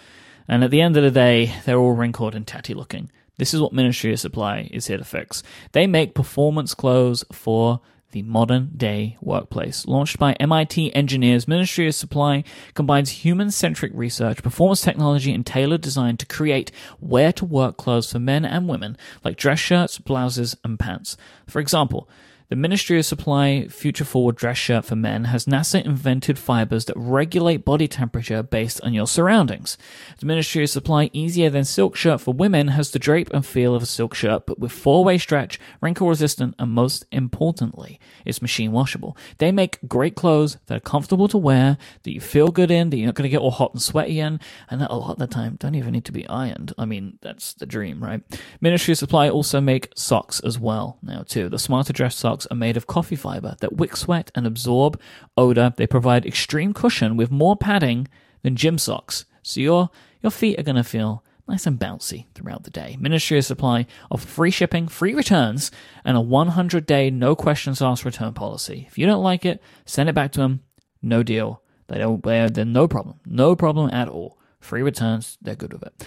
[SPEAKER 1] And at the end of the day, they're all wrinkled and tatty looking. This is what Ministry of Supply is here to fix. They make performance clothes for the modern day workplace. Launched by MIT engineers, Ministry of Supply combines human centric research, performance technology, and tailored design to create wear to work clothes for men and women, like dress shirts, blouses, and pants. For example, the Ministry of Supply Future Forward dress shirt for men has NASA invented fibers that regulate body temperature based on your surroundings. The Ministry of Supply Easier Than Silk shirt for women has the drape and feel of a silk shirt, but with four way stretch, wrinkle resistant, and most importantly, it's machine washable. They make great clothes that are comfortable to wear, that you feel good in, that you're not going to get all hot and sweaty in, and that a lot of the time don't even need to be ironed. I mean, that's the dream, right? Ministry of Supply also make socks as well now too. The Smarter Dress socks are made of coffee fiber that wick sweat and absorb odor. They provide extreme cushion with more padding than gym socks, so your your feet are going to feel nice and bouncy throughout the day. Ministry of Supply offer free shipping, free returns, and a 100 day no questions asked return policy. If you don't like it, send it back to them. No deal. They don't. They're, they're no problem. No problem at all. Free returns. They're good with it.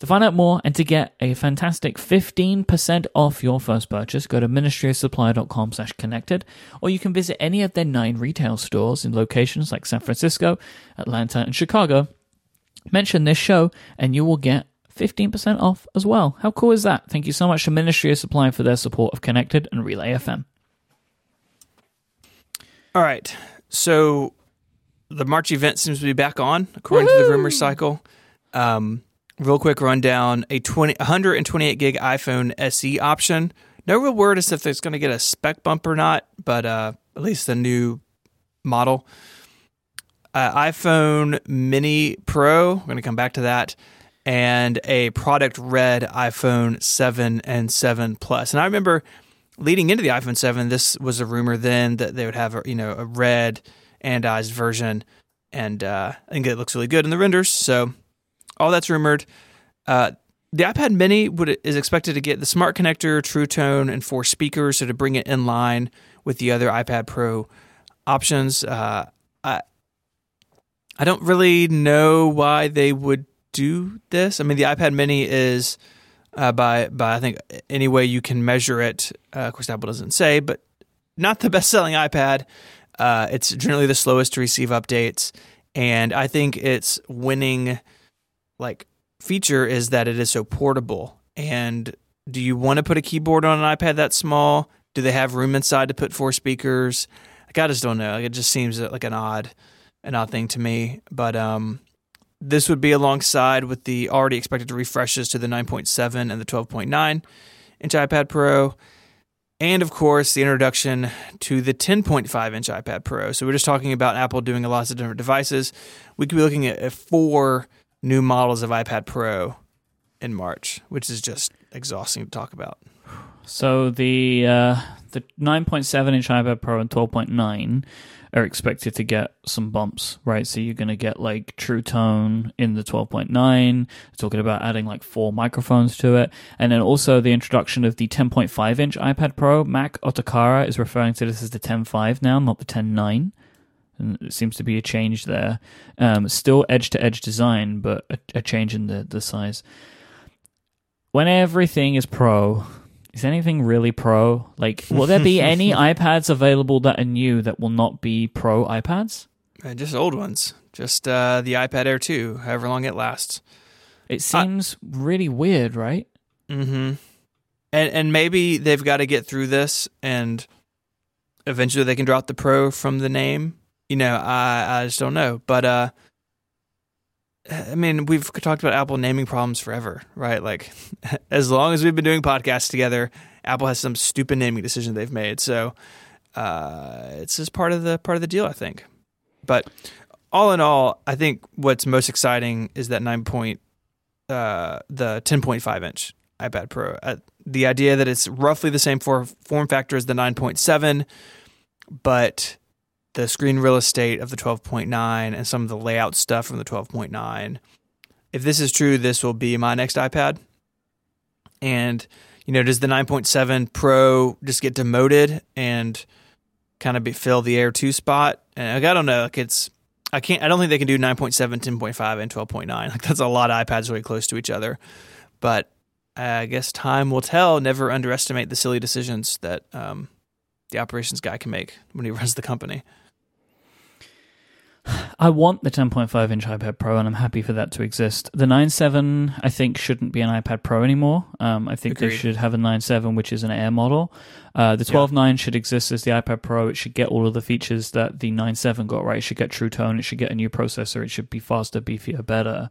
[SPEAKER 1] To find out more and to get a fantastic 15% off your first purchase, go to ministryofsupply.com slash connected, or you can visit any of their nine retail stores in locations like San Francisco, Atlanta, and Chicago. Mention this show and you will get 15% off as well. How cool is that? Thank you so much to Ministry of Supply for their support of Connected and Relay FM.
[SPEAKER 2] All right. So the March event seems to be back on, according Woo-hoo! to the rumor cycle. Um, real quick rundown a 20, 128 gig iPhone SE option. No real word as if it's going to get a spec bump or not, but uh, at least the new model. Uh, iPhone Mini Pro, we're going to come back to that, and a product red iPhone 7 and 7 Plus. And I remember leading into the iPhone 7, this was a rumor then that they would have a, you know a red anodized version, and uh, I think it looks really good in the renders. So all that's rumored. Uh, the iPad Mini would, is expected to get the smart connector, True Tone, and four speakers, so to bring it in line with the other iPad Pro options. Uh, I I don't really know why they would do this. I mean, the iPad Mini is uh, by by I think any way you can measure it. Uh, of course, Apple doesn't say, but not the best selling iPad. Uh, it's generally the slowest to receive updates, and I think it's winning like feature is that it is so portable. And do you want to put a keyboard on an iPad that small? Do they have room inside to put four speakers? Like, I just don't know. Like, it just seems like an odd, an odd thing to me. But um, this would be alongside with the already expected refreshes to the 9.7 and the 12.9 inch iPad Pro, and of course the introduction to the 10.5 inch iPad Pro. So we're just talking about Apple doing a lot of different devices. We could be looking at four new models of iPad Pro in March, which is just exhausting to talk about.
[SPEAKER 1] So the uh, the 9.7 inch iPad Pro and 12.9 are expected to get some bumps, right? So you're going to get like True Tone in the 12.9. Talking about adding like four microphones to it, and then also the introduction of the 10.5 inch iPad Pro. Mac Otakara is referring to this as the 10.5 now, not the 10.9 and it seems to be a change there. Um, still edge to edge design, but a, a, change in the, the size. When everything is pro, is anything really pro? Like, will there be any iPads available that are new that will not be pro iPads?
[SPEAKER 2] Uh, just old ones. Just uh, the iPad Air 2, however long it lasts.
[SPEAKER 1] It seems really weird, right?
[SPEAKER 2] Mm-hmm. And and maybe they've got to get through this, and eventually they can drop the Pro from the name you know, I I just don't know. But uh, I mean, we've talked about Apple naming problems forever, right? Like, as long as we've been doing podcasts together, Apple has some stupid naming decision they've made. So uh, it's just part of the part of the deal, I think. But all in all, I think what's most exciting is that nine point, uh, the ten point five inch iPad Pro. Uh, the idea that it's roughly the same for form factor as the nine point seven, but the screen real estate of the 12.9 and some of the layout stuff from the 12.9. If this is true, this will be my next iPad. And you know, does the 9.7 Pro just get demoted and kind of be, fill the Air 2 spot? And like, I don't know. Like it's I can't. I don't think they can do 9.7, 10.5, and 12.9. Like that's a lot of iPads really close to each other. But I guess time will tell. Never underestimate the silly decisions that um, the operations guy can make when he runs the company.
[SPEAKER 1] I want the 10.5 inch iPad Pro, and I'm happy for that to exist. The 9.7, I think, shouldn't be an iPad Pro anymore. Um, I think Agreed. they should have a 9.7, which is an Air model. Uh, the 12.9 yeah. should exist as the iPad Pro. It should get all of the features that the 9.7 got right. It should get True Tone. It should get a new processor. It should be faster, beefier, better.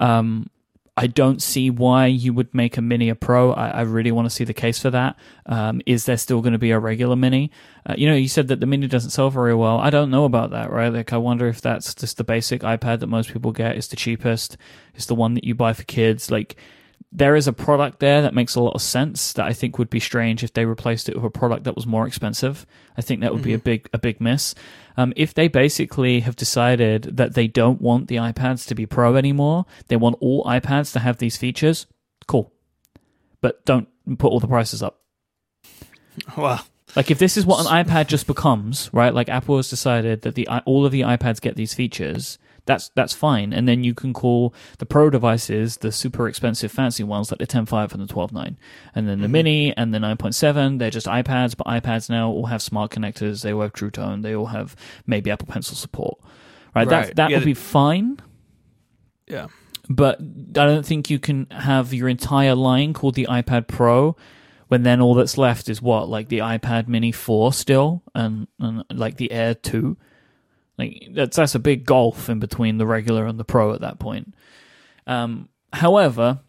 [SPEAKER 1] Um, I don't see why you would make a Mini a Pro. I, I really want to see the case for that. Um, is there still going to be a regular Mini? Uh, you know, you said that the Mini doesn't sell very well. I don't know about that, right? Like, I wonder if that's just the basic iPad that most people get. Is the cheapest. It's the one that you buy for kids. Like, there is a product there that makes a lot of sense that I think would be strange if they replaced it with a product that was more expensive. I think that would mm-hmm. be a mm-hmm. big a big miss. Um, if they basically have decided that they don't want the iPads to be pro anymore, they want all iPads to have these features, cool. But don't put all the prices up.
[SPEAKER 2] Well,
[SPEAKER 1] like if this is what an iPad just becomes, right? Like Apple has decided that the all of the iPads get these features, That's that's fine. And then you can call the Pro devices the super expensive fancy ones like the 10.5 and the 12.9. And then the
[SPEAKER 2] Mhm.
[SPEAKER 1] Mini and the 9.7, they're just iPads, but iPads now all have smart connectors, they all have True Tone, they all have maybe Apple Pencil support. Right? That
[SPEAKER 2] Right.
[SPEAKER 1] that
[SPEAKER 2] Yeah,
[SPEAKER 1] would be fine.
[SPEAKER 2] Yeah.
[SPEAKER 1] But I don't think you can have your entire line called the iPad Pro when then all that's left is what like the iPad Mini 4 still and, and like the Air 2. Like that's that's a big gulf in between the regular and the Pro at that point. Um, however,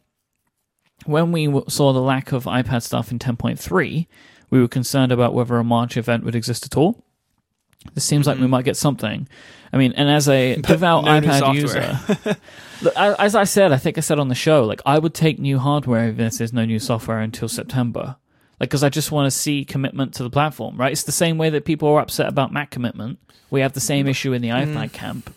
[SPEAKER 1] when we w- saw the lack of iPad stuff in 10.3, we were concerned about whether a March event would exist at all. This seems like we
[SPEAKER 2] Mhm.
[SPEAKER 1] might get something. I mean, and as a devout
[SPEAKER 2] no
[SPEAKER 1] iPad user, Look, as I said, I think I said on the show, like I would take new hardware if there's no new software until September. Like, because I just want to see commitment to the platform, right? It's the same way that people are upset about Mac commitment. We have the same issue in the iPad camp.
[SPEAKER 2] Mm.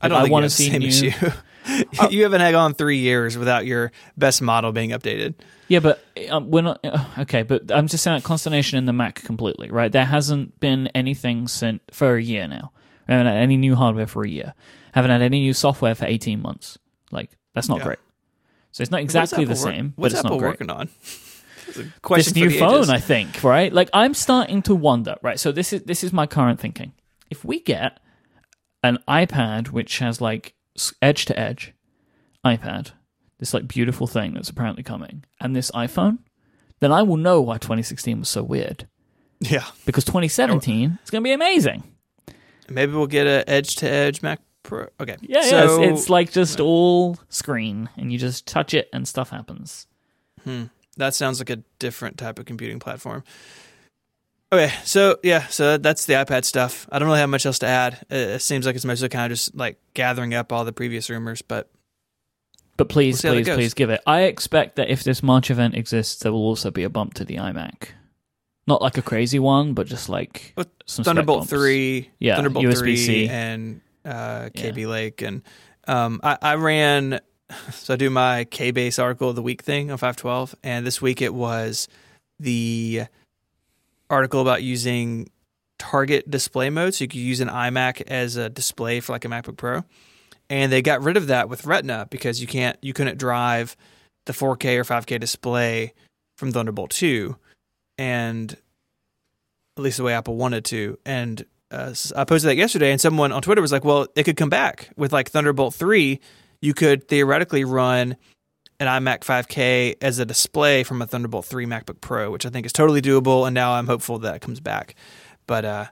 [SPEAKER 2] I don't you have the
[SPEAKER 1] see
[SPEAKER 2] same
[SPEAKER 1] new-
[SPEAKER 2] issue. you haven't had on three years without your best model being updated.
[SPEAKER 1] Yeah, but um, we're not uh, okay. But I'm just saying like, consternation in the Mac completely, right? There hasn't been anything sent for a year now. We haven't had any new hardware for a year. Haven't had any new software for 18 months. Like that's not
[SPEAKER 2] Yeah.
[SPEAKER 1] great. So it's not exactly the
[SPEAKER 2] work-
[SPEAKER 1] same, but
[SPEAKER 2] What's
[SPEAKER 1] it's
[SPEAKER 2] Apple
[SPEAKER 1] not great.
[SPEAKER 2] working on? That's a question
[SPEAKER 1] this new phone,
[SPEAKER 2] ages.
[SPEAKER 1] I think, right? Like I'm starting to wonder, right? So this is this is my current thinking. If we get an iPad which has like edge to edge iPad, this like beautiful thing that's apparently coming, and this iPhone, then I will know why 2016 was so weird.
[SPEAKER 2] Yeah,
[SPEAKER 1] Because 2017 is going to be amazing.
[SPEAKER 2] maybe we'll get a edge to edge Mac Pro. Okay,
[SPEAKER 1] Yeah,
[SPEAKER 2] so,
[SPEAKER 1] yeah. It's, it's like just all screen, and you just touch it, and stuff happens.
[SPEAKER 2] Hmm. That sounds like a different type of computing platform. Okay, so yeah, so that's the iPad stuff. I don't really have much else to add. It, it seems like it's mostly kind of just like gathering up all the previous rumors, but
[SPEAKER 1] But please,
[SPEAKER 2] that
[SPEAKER 1] please, please give it. I expect that if this March event exists, there will also be a bump to the iMac. Not like a crazy one, but just like
[SPEAKER 2] With
[SPEAKER 1] some
[SPEAKER 2] Thunderbolt three,
[SPEAKER 1] Yeah,
[SPEAKER 2] Thunderbolt
[SPEAKER 1] USB-C.
[SPEAKER 2] three, and uh, Kaby Lake, and um, I, I ran. So I do my Kbase article of the week thing on five twelve, and this week it was the article about using target display mode, so you could use an iMac as a display for like a MacBook Pro, and they got rid of that with Retina because you can't, you couldn't drive the 4K or 5K display from Thunderbolt two, and at least the way Apple wanted to. And uh, I posted that yesterday, and someone on Twitter was like, "Well, it could come back with like Thunderbolt three. You could theoretically run an iMac 5K as a display from a Thunderbolt 3 MacBook Pro, which I think is totally doable. And now I'm hopeful that it comes back, but uh,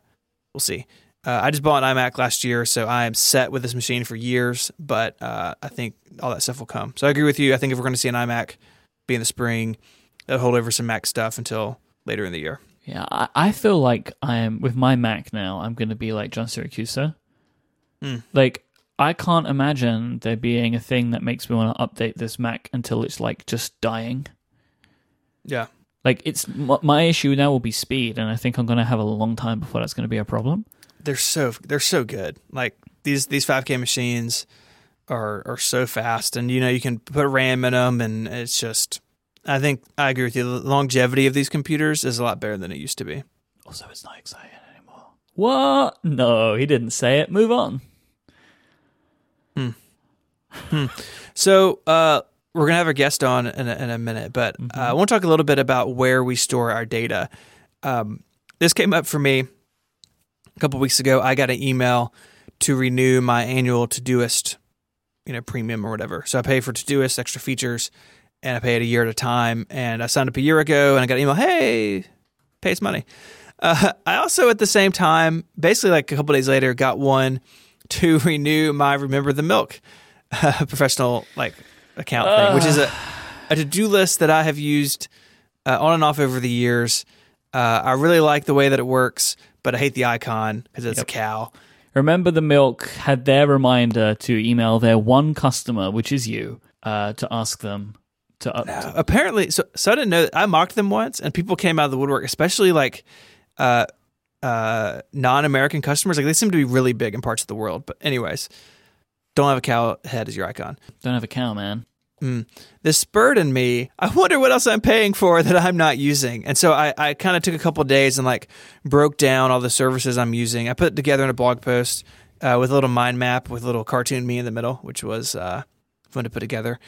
[SPEAKER 2] we'll see. Uh, I just bought an iMac last year, so I am set with this machine for years. But uh, I think all that stuff will come. So I agree with you. I think if we're going to see an iMac be in the spring, they'll hold over some Mac stuff until later in the year.
[SPEAKER 1] Yeah, I, I feel like I am with my Mac now. I'm going to be like John Siracusa.
[SPEAKER 2] Hmm.
[SPEAKER 1] Like I can't imagine there being a thing that makes me want to update this Mac until it's like just dying.
[SPEAKER 2] Yeah.
[SPEAKER 1] Like it's my issue now will be speed, and I think I'm going to have a long time before that's going to be a problem.
[SPEAKER 2] they're so they're so good. Like these these 5K machines are are so fast, and you know you can put RAM in them, and it's just. I think I agree with you. The longevity of these computers is a lot better than it used to be.
[SPEAKER 1] Also, it's not exciting anymore. What? No, he didn't say it. Move on.
[SPEAKER 2] So uh, we're gonna have our guest on in a, in a minute, but uh, I want to talk a little bit about where we store our data. Um, this came up for me a couple weeks ago. I got an email to renew my annual Todoist, you know, premium or whatever. So I pay for Todoist extra features, and I pay it a year at a time. And I signed up a year ago, and I got an email, hey, pay us money. Uh, I also, at the same time, basically like a couple days later, got one to renew my Remember the Milk uh, professional like account thing, which is a, a to do list that I have used uh, on and off over the years. Uh, I really like the way that it works, but I hate the icon because it's
[SPEAKER 1] Yep.
[SPEAKER 2] a cow.
[SPEAKER 1] Remember, the milk had their reminder to email their one customer, which is you, uh, to ask them to up.
[SPEAKER 2] Uh, apparently, so so I didn't know. I mocked them once, and people came out of the woodwork, especially like uh, uh, non-American customers. Like they seem to be really big in parts of the world. But anyways, don't have a cow head as your icon.
[SPEAKER 1] Don't have a cow, man.
[SPEAKER 2] this spurred in me. I wonder what else I'm paying for that I'm not using. And so I, I kind of took a couple days and like broke down all the services I'm using. I put it together in a blog post uh, with a little mind map with a little cartoon me in the middle, which was uh, fun to put together.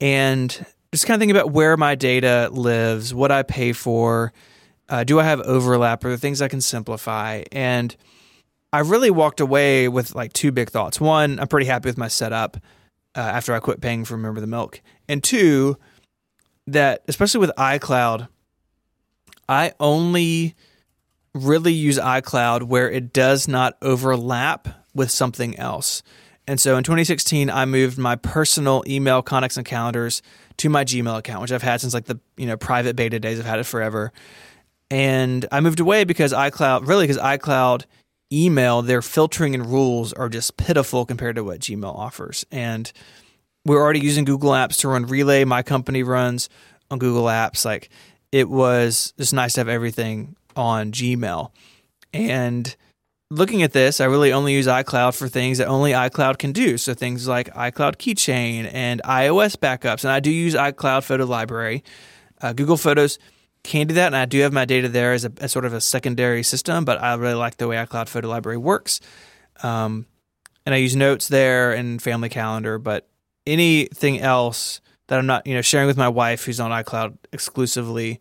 [SPEAKER 2] And just kind of thinking about where my data lives, what I pay for, uh, do I have overlap, or the things I can simplify. And I really walked away with like two big thoughts. One, I'm pretty happy with my setup uh, after I quit paying for Remember the Milk. And two, that especially with iCloud, I only really use iCloud where it does not overlap with something else. And so in 2016, I moved my personal email contacts and calendars to my Gmail account, which I've had since like the you know private beta days. I've had it forever, and I moved away because iCloud really because iCloud email their filtering and rules are just pitiful compared to what Gmail offers. And we're already using Google Apps to run Relay. My company runs on Google Apps. Like it was just nice to have everything on Gmail. And looking at this, I really only use iCloud for things that only iCloud can do. So things like iCloud Keychain and iOS backups. And I do use iCloud Photo Library. Uh, Google Photos can do that, and I do have my data there as a as sort of a secondary system. But I really like the way iCloud Photo Library works. Um, and I use Notes there and Family Calendar. But anything else that I'm not, you know, sharing with my wife who's on iCloud exclusively,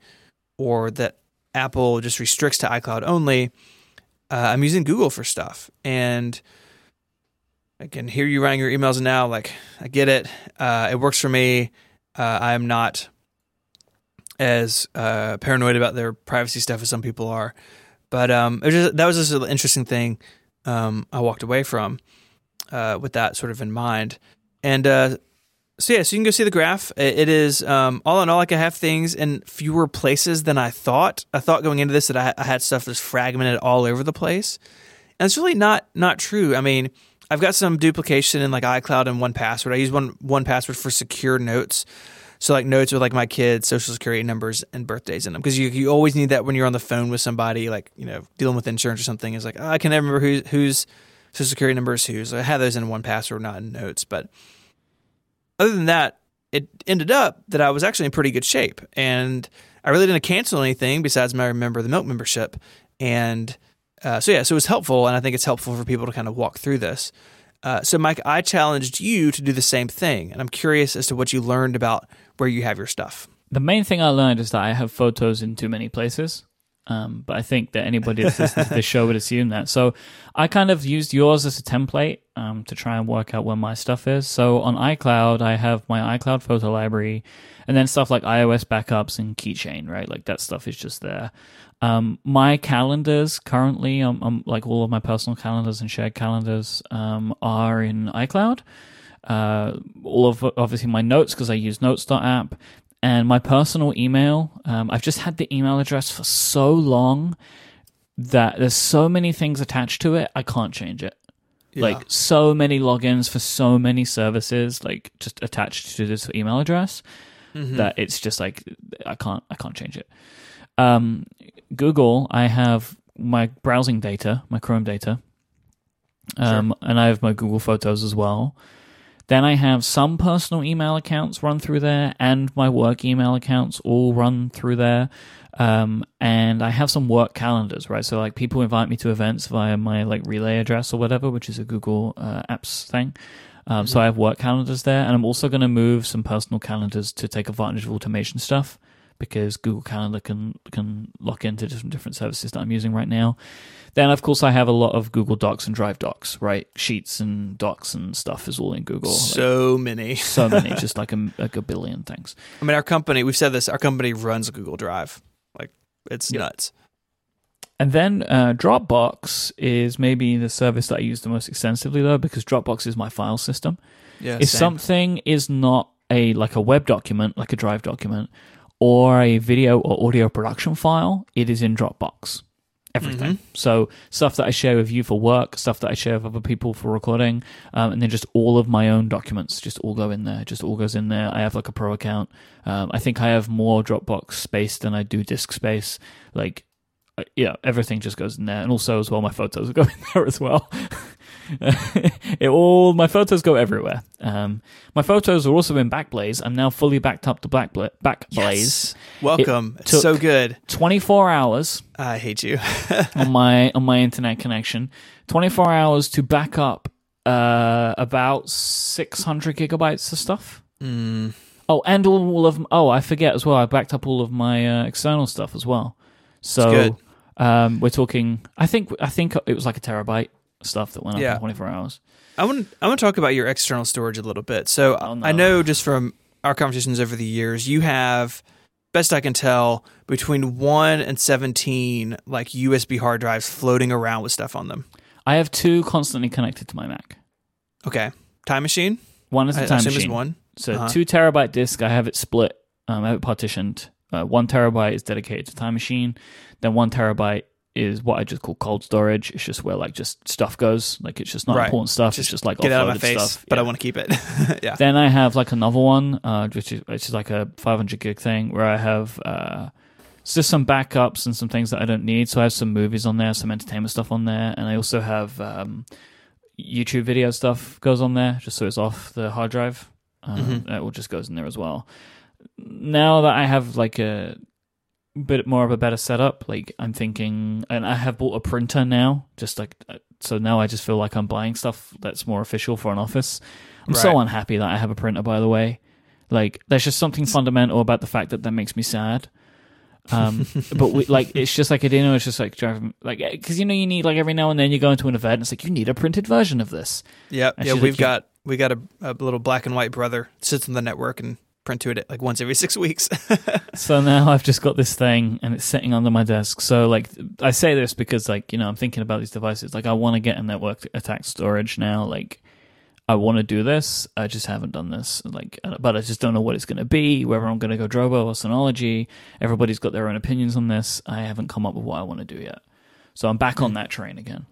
[SPEAKER 2] or that Apple just restricts to iCloud only, uh, I'm using Google for stuff. And I can hear you writing your emails now. Like, I get it. Uh, it works for me. Uh, I'm not as uh, paranoid about their privacy stuff as some people are. But um, just, that was just an interesting thing um, I walked away from uh, with that sort of in mind. And uh, so yeah, so you can go see the graph. It is um, all in all, like I have things in fewer places than I thought. I thought going into this that I, I had stuff that's fragmented all over the place, and it's really not not true. I mean, I've got some duplication in like iCloud and 1Password. I use one 1Password for secure notes. So like notes with like my kids' social security numbers and birthdays in them because you you always need that when you're on the phone with somebody like you know dealing with insurance or something. Is like oh, I can never remember who's whose social security numbers who's. I have those in 1Password, not in notes, but other than that, it ended up that I was actually in pretty good shape. And I really didn't cancel anything besides my Remember the Milk membership. And uh, so, yeah, so it was helpful. And I think it's helpful for people to kind of walk through this. Uh, so, Myke, I challenged you to do the same thing. And I'm curious as to what you learned about where you have your stuff.
[SPEAKER 1] The main thing I learned is that I have photos in too many places. Um, but I think that anybody that's listening to this show would assume that. So I kind of used yours as a template um, to try and work out where my stuff is. So on iCloud, I have my iCloud photo library, and then stuff like iOS backups and Keychain, right? Like that stuff is just there. Um, my calendars currently, um, um, like all of my personal calendars and shared calendars, um, are in iCloud. Uh, all of obviously my notes because I use Notes.app and my personal email. Um, I've just had the email address for so long that there's so many things attached to it, I can't change it. Yeah. Like so many logins for so many services, like just attached to this email address, mm-hmm. that it's just like I can't I can't change it. Um, Google, I have my browsing data, my Chrome data, um, sure. and I have my Google Photos as well. Then I have some personal email accounts run through there and my work email accounts all run through there. Um, and I have some work calendars, right? So like people invite me to events via my like relay address or whatever, which is a Google uh, Apps thing. Um, mm-hmm. So I have work calendars there, and I'm also going to move some personal calendars to take advantage of automation stuff because Google Calendar can can lock into different different services that I'm using right now. Then, of course, I have a lot of Google Docs and Drive Docs, right? Sheets and Docs and stuff is all in Google.
[SPEAKER 2] So like, many,
[SPEAKER 1] so many, just like a, like a billion things.
[SPEAKER 2] I mean, our company, we've said this, our company runs Google Drive. Like, it's yep. nuts.
[SPEAKER 1] And then uh, Dropbox is maybe the service that I use the most extensively, though, because Dropbox is my file system. Yeah, if same. something is not a like a web document, like a Drive document, or a video or audio production file, it is in Dropbox everything. Mm-hmm. So stuff that I share with you for work, stuff that I share with other people for recording, um, and then just all of my own documents just all go in there. Just all goes in there. I have like a pro account. Um, I think I have more Dropbox space than I do disk space. Like, uh, yeah, everything just goes in there, and also as well, my photos go in there as well. it all my photos go everywhere. Um, my photos are also in Backblaze. I'm now fully backed up to Blackbla- Backblaze.
[SPEAKER 2] Yes. Welcome. It's
[SPEAKER 1] took-
[SPEAKER 2] so good.
[SPEAKER 1] 24 hours
[SPEAKER 2] I hate you.
[SPEAKER 1] on my on my internet connection. 24 hours to back up uh, about 600 gigabytes of stuff.
[SPEAKER 2] mm,
[SPEAKER 1] Oh, and all of oh, I forget as well. I backed up all of my uh, external stuff as well. So
[SPEAKER 2] good.
[SPEAKER 1] um, we're talking. I think I think it was like a terabyte stuff that went up
[SPEAKER 2] Yeah.
[SPEAKER 1] in 24 hours.
[SPEAKER 2] I want I want to talk about your external storage a little bit. So
[SPEAKER 1] Oh, no.
[SPEAKER 2] I know just from our conversations over the years, you have, best I can tell, between one and seventeen like USB hard drives floating around with stuff on them.
[SPEAKER 1] I have two constantly connected to my Mac.
[SPEAKER 2] Okay, time machine.
[SPEAKER 1] One is a
[SPEAKER 2] I
[SPEAKER 1] time
[SPEAKER 2] assume
[SPEAKER 1] machine.
[SPEAKER 2] is one.
[SPEAKER 1] So
[SPEAKER 2] Uh-huh.
[SPEAKER 1] two terabyte disk. I have it split. Um, I have it partitioned. Uh, one terabyte is dedicated to time machine. Then one terabyte is what I just call cold storage. It's just where like just stuff goes. Like it's just not
[SPEAKER 2] Right.
[SPEAKER 1] important stuff.
[SPEAKER 2] Just
[SPEAKER 1] it's just like
[SPEAKER 2] Get out of my face,
[SPEAKER 1] stuff.
[SPEAKER 2] but I want to keep it. yeah.
[SPEAKER 1] Then I have like another one, uh, which is which is like a 500 gig thing where I have uh, just some backups and some things that I don't need. So I have some movies on there, some entertainment stuff on there, and I also have um, YouTube video stuff goes on there, just so it's off the hard drive. Um,
[SPEAKER 2] Mhm.
[SPEAKER 1] That all just goes in there as well. Now that I have like a bit more of a better setup, like I'm thinking, and I have bought a printer now, just like uh, so now I just feel like I'm buying stuff that's more official for an office. I'm so unhappy that I have a printer, by the way. Like, there's just something fundamental about the fact that that makes me sad. Um, but we, like, it's just like, know, it's just like driving, like, because you know, you need, like, every now and then you go into an event and it's like, you need a printed version of this.
[SPEAKER 2] Yep.
[SPEAKER 1] I
[SPEAKER 2] Yeah, we've
[SPEAKER 1] keep-
[SPEAKER 2] got we got a, a little black and white brother sits on the network and print to it like once every six weeks.
[SPEAKER 1] So now I've just got this thing and it's sitting under my desk. So, like, I say this because, like, you know, I'm thinking about these devices. Like, I want to get a network attack storage now. Like, I want to do this. I just haven't done this. Like, but I just don't know what it's going to be. Whether I'm going to go Drobo or Synology. Everybody's got their own opinions on this. I haven't come up with what I want to do yet. So I'm back on hmm. that train again.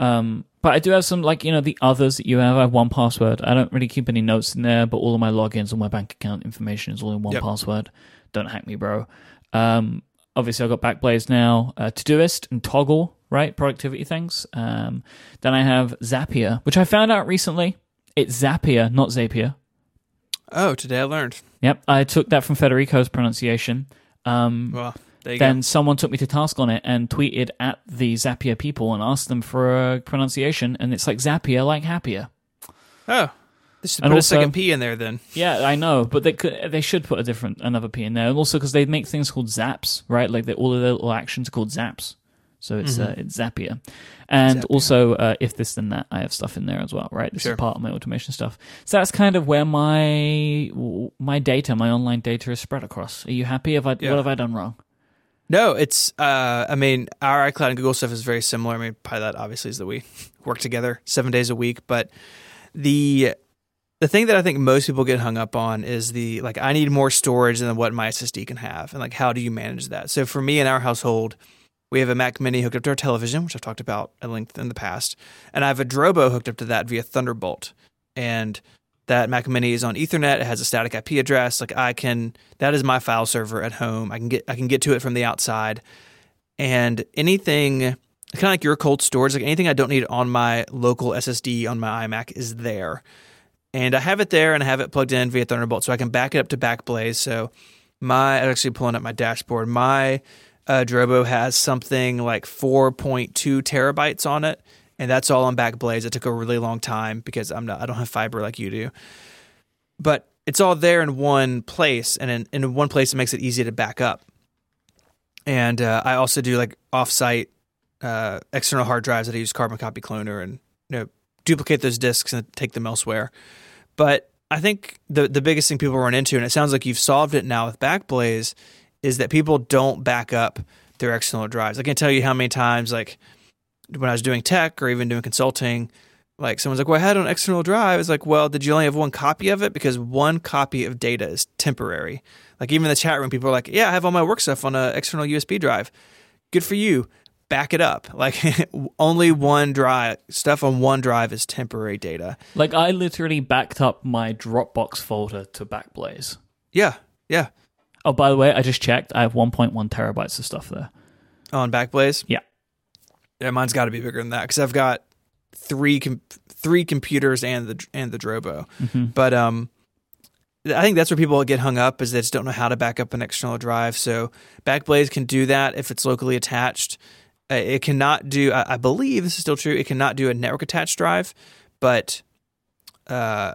[SPEAKER 1] Um, but I do have some, like you know, the others that you have. I have 1Password. I don't really keep any notes in there, but all of my logins, all my bank account information is all in one
[SPEAKER 2] Yep.
[SPEAKER 1] password. Don't hack me, bro. Um, obviously, I've got Backblaze now, uh, Todoist and Toggl, right? Productivity things. Um, then I have Zapier, which I found out recently. It's Zapier, not Zapier.
[SPEAKER 2] oh, today I learned.
[SPEAKER 1] Yep, I took that from Federico's pronunciation. Um,
[SPEAKER 2] Well, there you
[SPEAKER 1] then someone took me to task on it and tweeted at the Zapier people and asked them for a pronunciation, and it's like Zapier, like happier.
[SPEAKER 2] Oh, they should
[SPEAKER 1] And
[SPEAKER 2] put
[SPEAKER 1] also-
[SPEAKER 2] a second P in there then.
[SPEAKER 1] Yeah, I know, but they could, they should put a different another P in there, and also because they make things called Zaps, right? Like they, all of their little actions are called Zaps, so it's uh, it's Zapier, and
[SPEAKER 2] Zapier.
[SPEAKER 1] also uh, if this then that, I have stuff in there as well, right? This
[SPEAKER 2] Sure.
[SPEAKER 1] is part of my automation stuff. So that's kind of where my my data, my online data, is spread across. Are you happy? Have I
[SPEAKER 2] Yeah.
[SPEAKER 1] what have I done wrong?
[SPEAKER 2] No, it's. Uh, I mean, our iCloud and Google stuff is very similar. I mean, part of that obviously is that we work together seven days a week. But the the thing that I think most people get hung up on is the like I need more storage than what my SSD can have, and like how do you manage that? So for me in our household, we have a Mac Mini hooked up to our television, which I've talked about at length in the past, and I have a Drobo hooked up to that via Thunderbolt, and that Mac Mini is on Ethernet. It has a static IP address. Like I can, that is my file server at home. I can get, I can get to it from the outside, and anything kind of like your cold storage, like anything I don't need on my local SSD on my iMac is there, and I have it there and I have it plugged in via Thunderbolt, so I can back it up to Backblaze. So my, I'm actually pulling up my dashboard. My uh, Drobo has something like 4.2 terabytes on it and that's all on Backblaze. It took a really long time because I'm not I don't have fiber like you do. But it's all there in one place, and in, in one place it makes it easy to back up. And uh, I also do like offsite uh, external hard drives that I use Carbon Copy Cloner and you know duplicate those disks and take them elsewhere. But I think the the biggest thing people run into, and it sounds like you've solved it now with Backblaze, is that people don't back up their external drives. I can't tell you how many times like when I was doing tech or even doing consulting, like someone's like, "Well, I had an external drive." It's like, "Well, did you only have one copy of it? Because one copy of data is temporary." Like even in the chat room, people are like, "Yeah, I have all my work stuff on an external USB drive." Good for you. Back it up. Like only one drive stuff on one drive is temporary data.
[SPEAKER 1] Like I literally backed up my Dropbox folder to Backblaze.
[SPEAKER 2] Yeah, yeah.
[SPEAKER 1] Oh, by the way, I just checked. I have 1.1 terabytes of stuff there.
[SPEAKER 2] On Backblaze.
[SPEAKER 1] Yeah.
[SPEAKER 2] Yeah, mine's got to be bigger than that because I've got three com- three computers and the and the Drobo.
[SPEAKER 1] Mm-hmm.
[SPEAKER 2] But um, I think that's where people get hung up is they just don't know how to back up an external drive. So Backblaze can do that if it's locally attached. Uh, It cannot do. I I believe this is still true. It cannot do a network attached drive, but uh,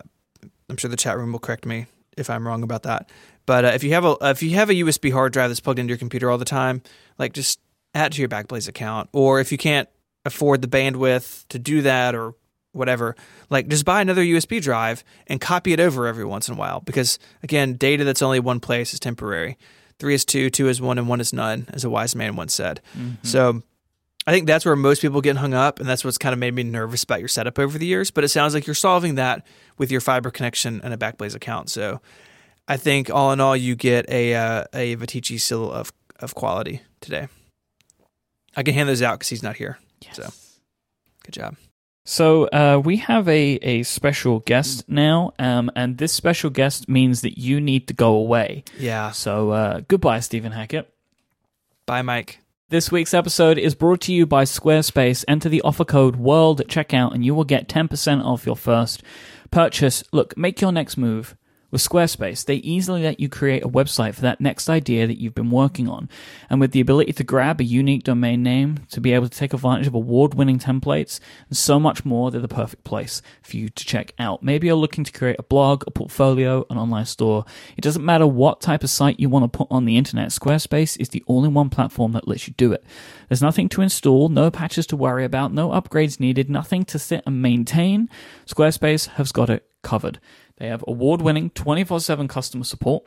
[SPEAKER 2] I'm sure the chat room will correct me if I'm wrong about that. But uh, if you have a if you have a USB hard drive that's plugged into your computer all the time, like just add to your Backblaze account. Or if you can't afford the bandwidth to do that or whatever, like just buy another USB drive and copy it over every once in a while. Because again, data that's only one place is temporary. Three is two, two is one, and one is none, as a wise man once said. So I think that's where most people get hung up, and that's what's kind of made me nervous about your setup over the years. But it sounds like you're solving that with your fiber connection and a Backblaze account. So I think all in all, you get a uh, a Viticci seal of of quality today. I can hand those out because he's not here. So good job.
[SPEAKER 1] So uh, we have a, a special guest now, um, and this special guest means that you need to go away.
[SPEAKER 2] Yeah.
[SPEAKER 1] So uh, goodbye, Stephen Hackett.
[SPEAKER 2] Bye, Myke.
[SPEAKER 1] This week's episode is brought to you by Squarespace. Enter the offer code WORLD at checkout and you will get 10% off your first purchase. Look, make your next move. With Squarespace, they easily let you create a website for that next idea that you've been working on. And with the ability to grab a unique domain name, to be able to take advantage of award winning templates, and so much more, they're the perfect place for you to check out. Maybe you're looking to create a blog, a portfolio, an online store. It doesn't matter what type of site you want to put on the internet, Squarespace is the all in one platform that lets you do it. There's nothing to install, no patches to worry about, no upgrades needed, nothing to sit and maintain. Squarespace has got it covered. They have award winning 24 7 customer support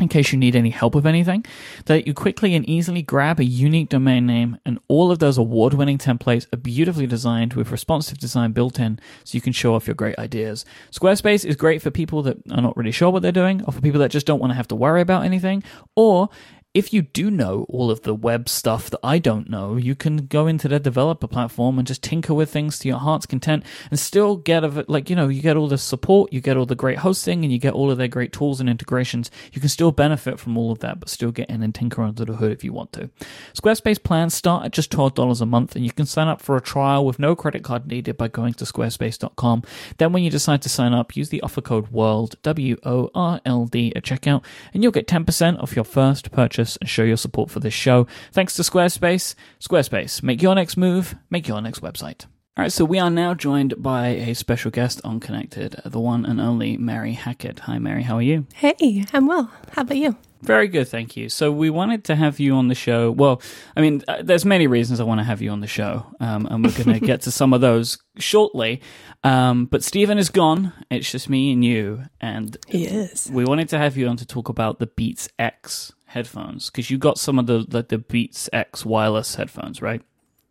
[SPEAKER 1] in case you need any help with anything, that you quickly and easily grab a unique domain name, and all of those award winning templates are beautifully designed with responsive design built in so you can show off your great ideas. Squarespace is great for people that are not really sure what they're doing, or for people that just don't want to have to worry about anything, or if you do know all of the web stuff that I don't know, you can go into their developer platform and just tinker with things to your heart's content and still get a, like, you know, you get all the support, you get all the great hosting, and you get all of their great tools and integrations. You can still benefit from all of that, but still get in and tinker under the hood if you want to. Squarespace plans start at just $12 a month, and you can sign up for a trial with no credit card needed by going to squarespace.com. Then, when you decide to sign up, use the offer code WORLD, W O R L D, at checkout, and you'll get 10% off your first purchase and show your support for this show. Thanks to Squarespace. Squarespace, make your next move, make your next website. All right, so we are now joined by a special guest on Connected, the one and only Merri Hackett. Hi, Merri, how are you?
[SPEAKER 3] Hey, I'm well. How about you?
[SPEAKER 1] Very good, thank you. So we wanted to have you on the show. Well, I mean, uh, there's many reasons I want to have you on the show, um, and we're going to get to some of those shortly. Um, but Stephen is gone. It's just me and you, and
[SPEAKER 3] He is.
[SPEAKER 1] we wanted to have you on to talk about the Beats X headphones because you got some of the like the Beats X wireless headphones, right?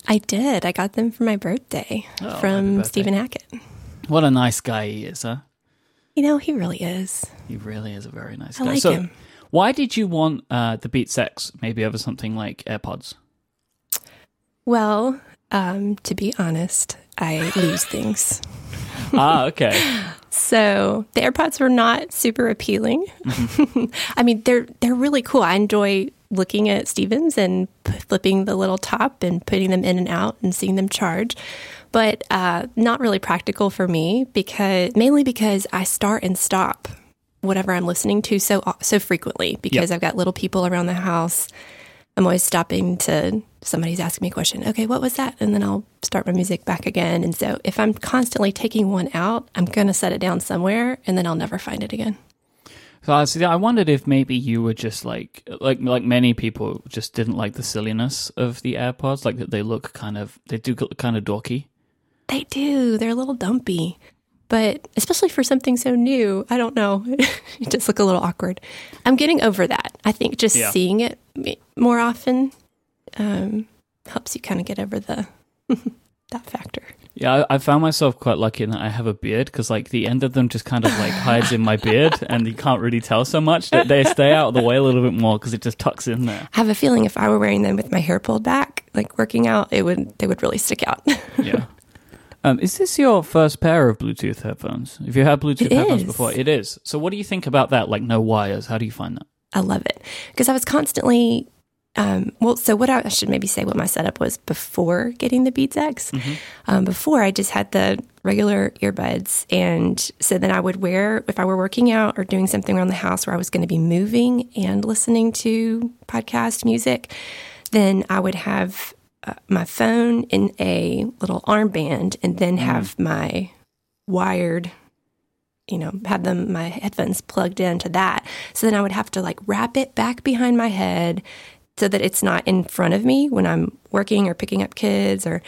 [SPEAKER 3] I did. I got them for my birthday
[SPEAKER 1] Oh,
[SPEAKER 3] from
[SPEAKER 1] birthday.
[SPEAKER 3] Stephen Hackett.
[SPEAKER 1] What a nice guy he is, huh?
[SPEAKER 3] You know, he really is.
[SPEAKER 1] He really is a very nice
[SPEAKER 3] I
[SPEAKER 1] guy.
[SPEAKER 3] like
[SPEAKER 1] so,
[SPEAKER 3] him.
[SPEAKER 1] why did you want uh, the Beats X maybe over something like AirPods?
[SPEAKER 3] Well, um, to be honest, I lose things.
[SPEAKER 1] Ah, okay.
[SPEAKER 3] So the AirPods were not super appealing. I mean, they're they're really cool. I enjoy looking at Stephen's and flipping the little top and putting them in and out and seeing them charge, but uh, not really practical for me because mainly because I start and stop whatever I'm listening to so so frequently because I've got little people around the house. I'm always stopping to somebody's asking me a question. Okay, what was that? And then I'll start my music back again. And so if I'm constantly taking one out, I'm going to set it down somewhere and then I'll never find it again.
[SPEAKER 1] So I see. I wondered if maybe you were just like like like many people just didn't like the silliness of the AirPods, like that they look kind of they do look kind of dorky.
[SPEAKER 3] They do. They're a little dumpy. But especially for something so new, I don't know. it just look a little awkward. I'm getting over that. I think just
[SPEAKER 1] Yeah.
[SPEAKER 3] seeing it more often um, helps you kind of get over the that factor.
[SPEAKER 1] Yeah, I, I found myself quite lucky in that I have a beard because like the end of them just kind of like hides in my beard, and you can't really tell so much. That they stay out of the way a little bit more because it just tucks in there.
[SPEAKER 3] I have a feeling if I were wearing them with my hair pulled back, like working out, it would they would really stick out.
[SPEAKER 1] Yeah. Um, is this your first pair of Bluetooth headphones? If you had Bluetooth
[SPEAKER 3] It
[SPEAKER 1] headphones
[SPEAKER 3] is.
[SPEAKER 1] before? It is. So, what do you think about that? Like no wires. How do you find that?
[SPEAKER 3] I love it because I was constantly um, well, so what I, I should maybe say what my setup was before getting the Beats X. Um, before I just had the regular earbuds, and so then I would wear if I were working out or doing something around the house where I was going to be moving and listening to podcast music, then I would have uh, my phone in a little armband, and then have my wired you know, had them my headphones plugged into that. So then I would have to like wrap it back behind my head so that it's not in front of me when I'm working or picking up kids or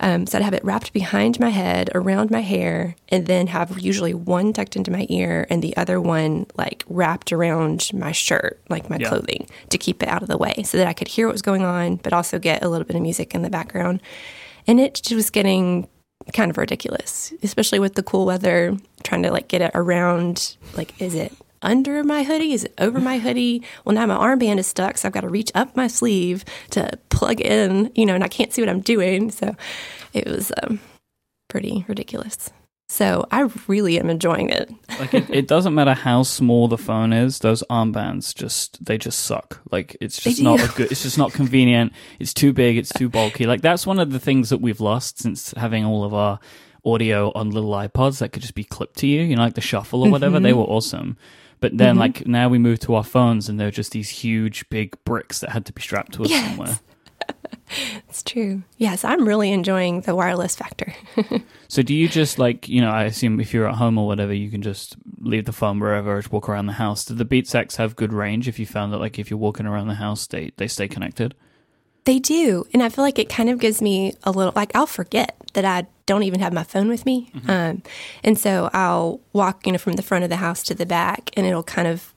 [SPEAKER 3] um, so I'd have it wrapped behind my head around my hair and then have usually one tucked into my ear and the other one like wrapped around my shirt like my
[SPEAKER 1] Yeah.
[SPEAKER 3] clothing to keep it out of the way so that I could hear what was going on but also get a little bit of music in the background and it just was getting kind of ridiculous, especially with the cool weather, trying to like get it around. Like, is it under my hoodie? Is it over my hoodie? Well, now my armband is stuck, so I've got to reach up my sleeve to plug in, you know, and I can't see what I'm doing. So it was um, pretty ridiculous. So I really am enjoying it.
[SPEAKER 1] Like it, it doesn't matter how small the phone is; those armbands just they just suck. Like it's just not a good. It's just not convenient. It's too big. It's too bulky. Like that's one of the things that we've lost since having all of our audio on little iPods that could just be clipped to you. You know, like the shuffle or whatever.
[SPEAKER 3] Mm-hmm.
[SPEAKER 1] They were awesome. But then, mm-hmm. like now, we move to our phones, and they're just these huge, big bricks that had to be strapped to us
[SPEAKER 3] Yes.
[SPEAKER 1] somewhere.
[SPEAKER 3] It's true. Yes, I'm really enjoying the wireless factor.
[SPEAKER 1] So do you just like you know? I assume if you're at home or whatever, you can just leave the phone wherever, just walk around the house. Do the Beats X have good range? If you found that like if you're walking around the house, they they stay connected.
[SPEAKER 3] They do. And I feel like it kind of gives me a little, like, I'll forget that I don't even have my phone with me. Um, and so I'll walk, you know, from the front of the house to the back and it'll kind of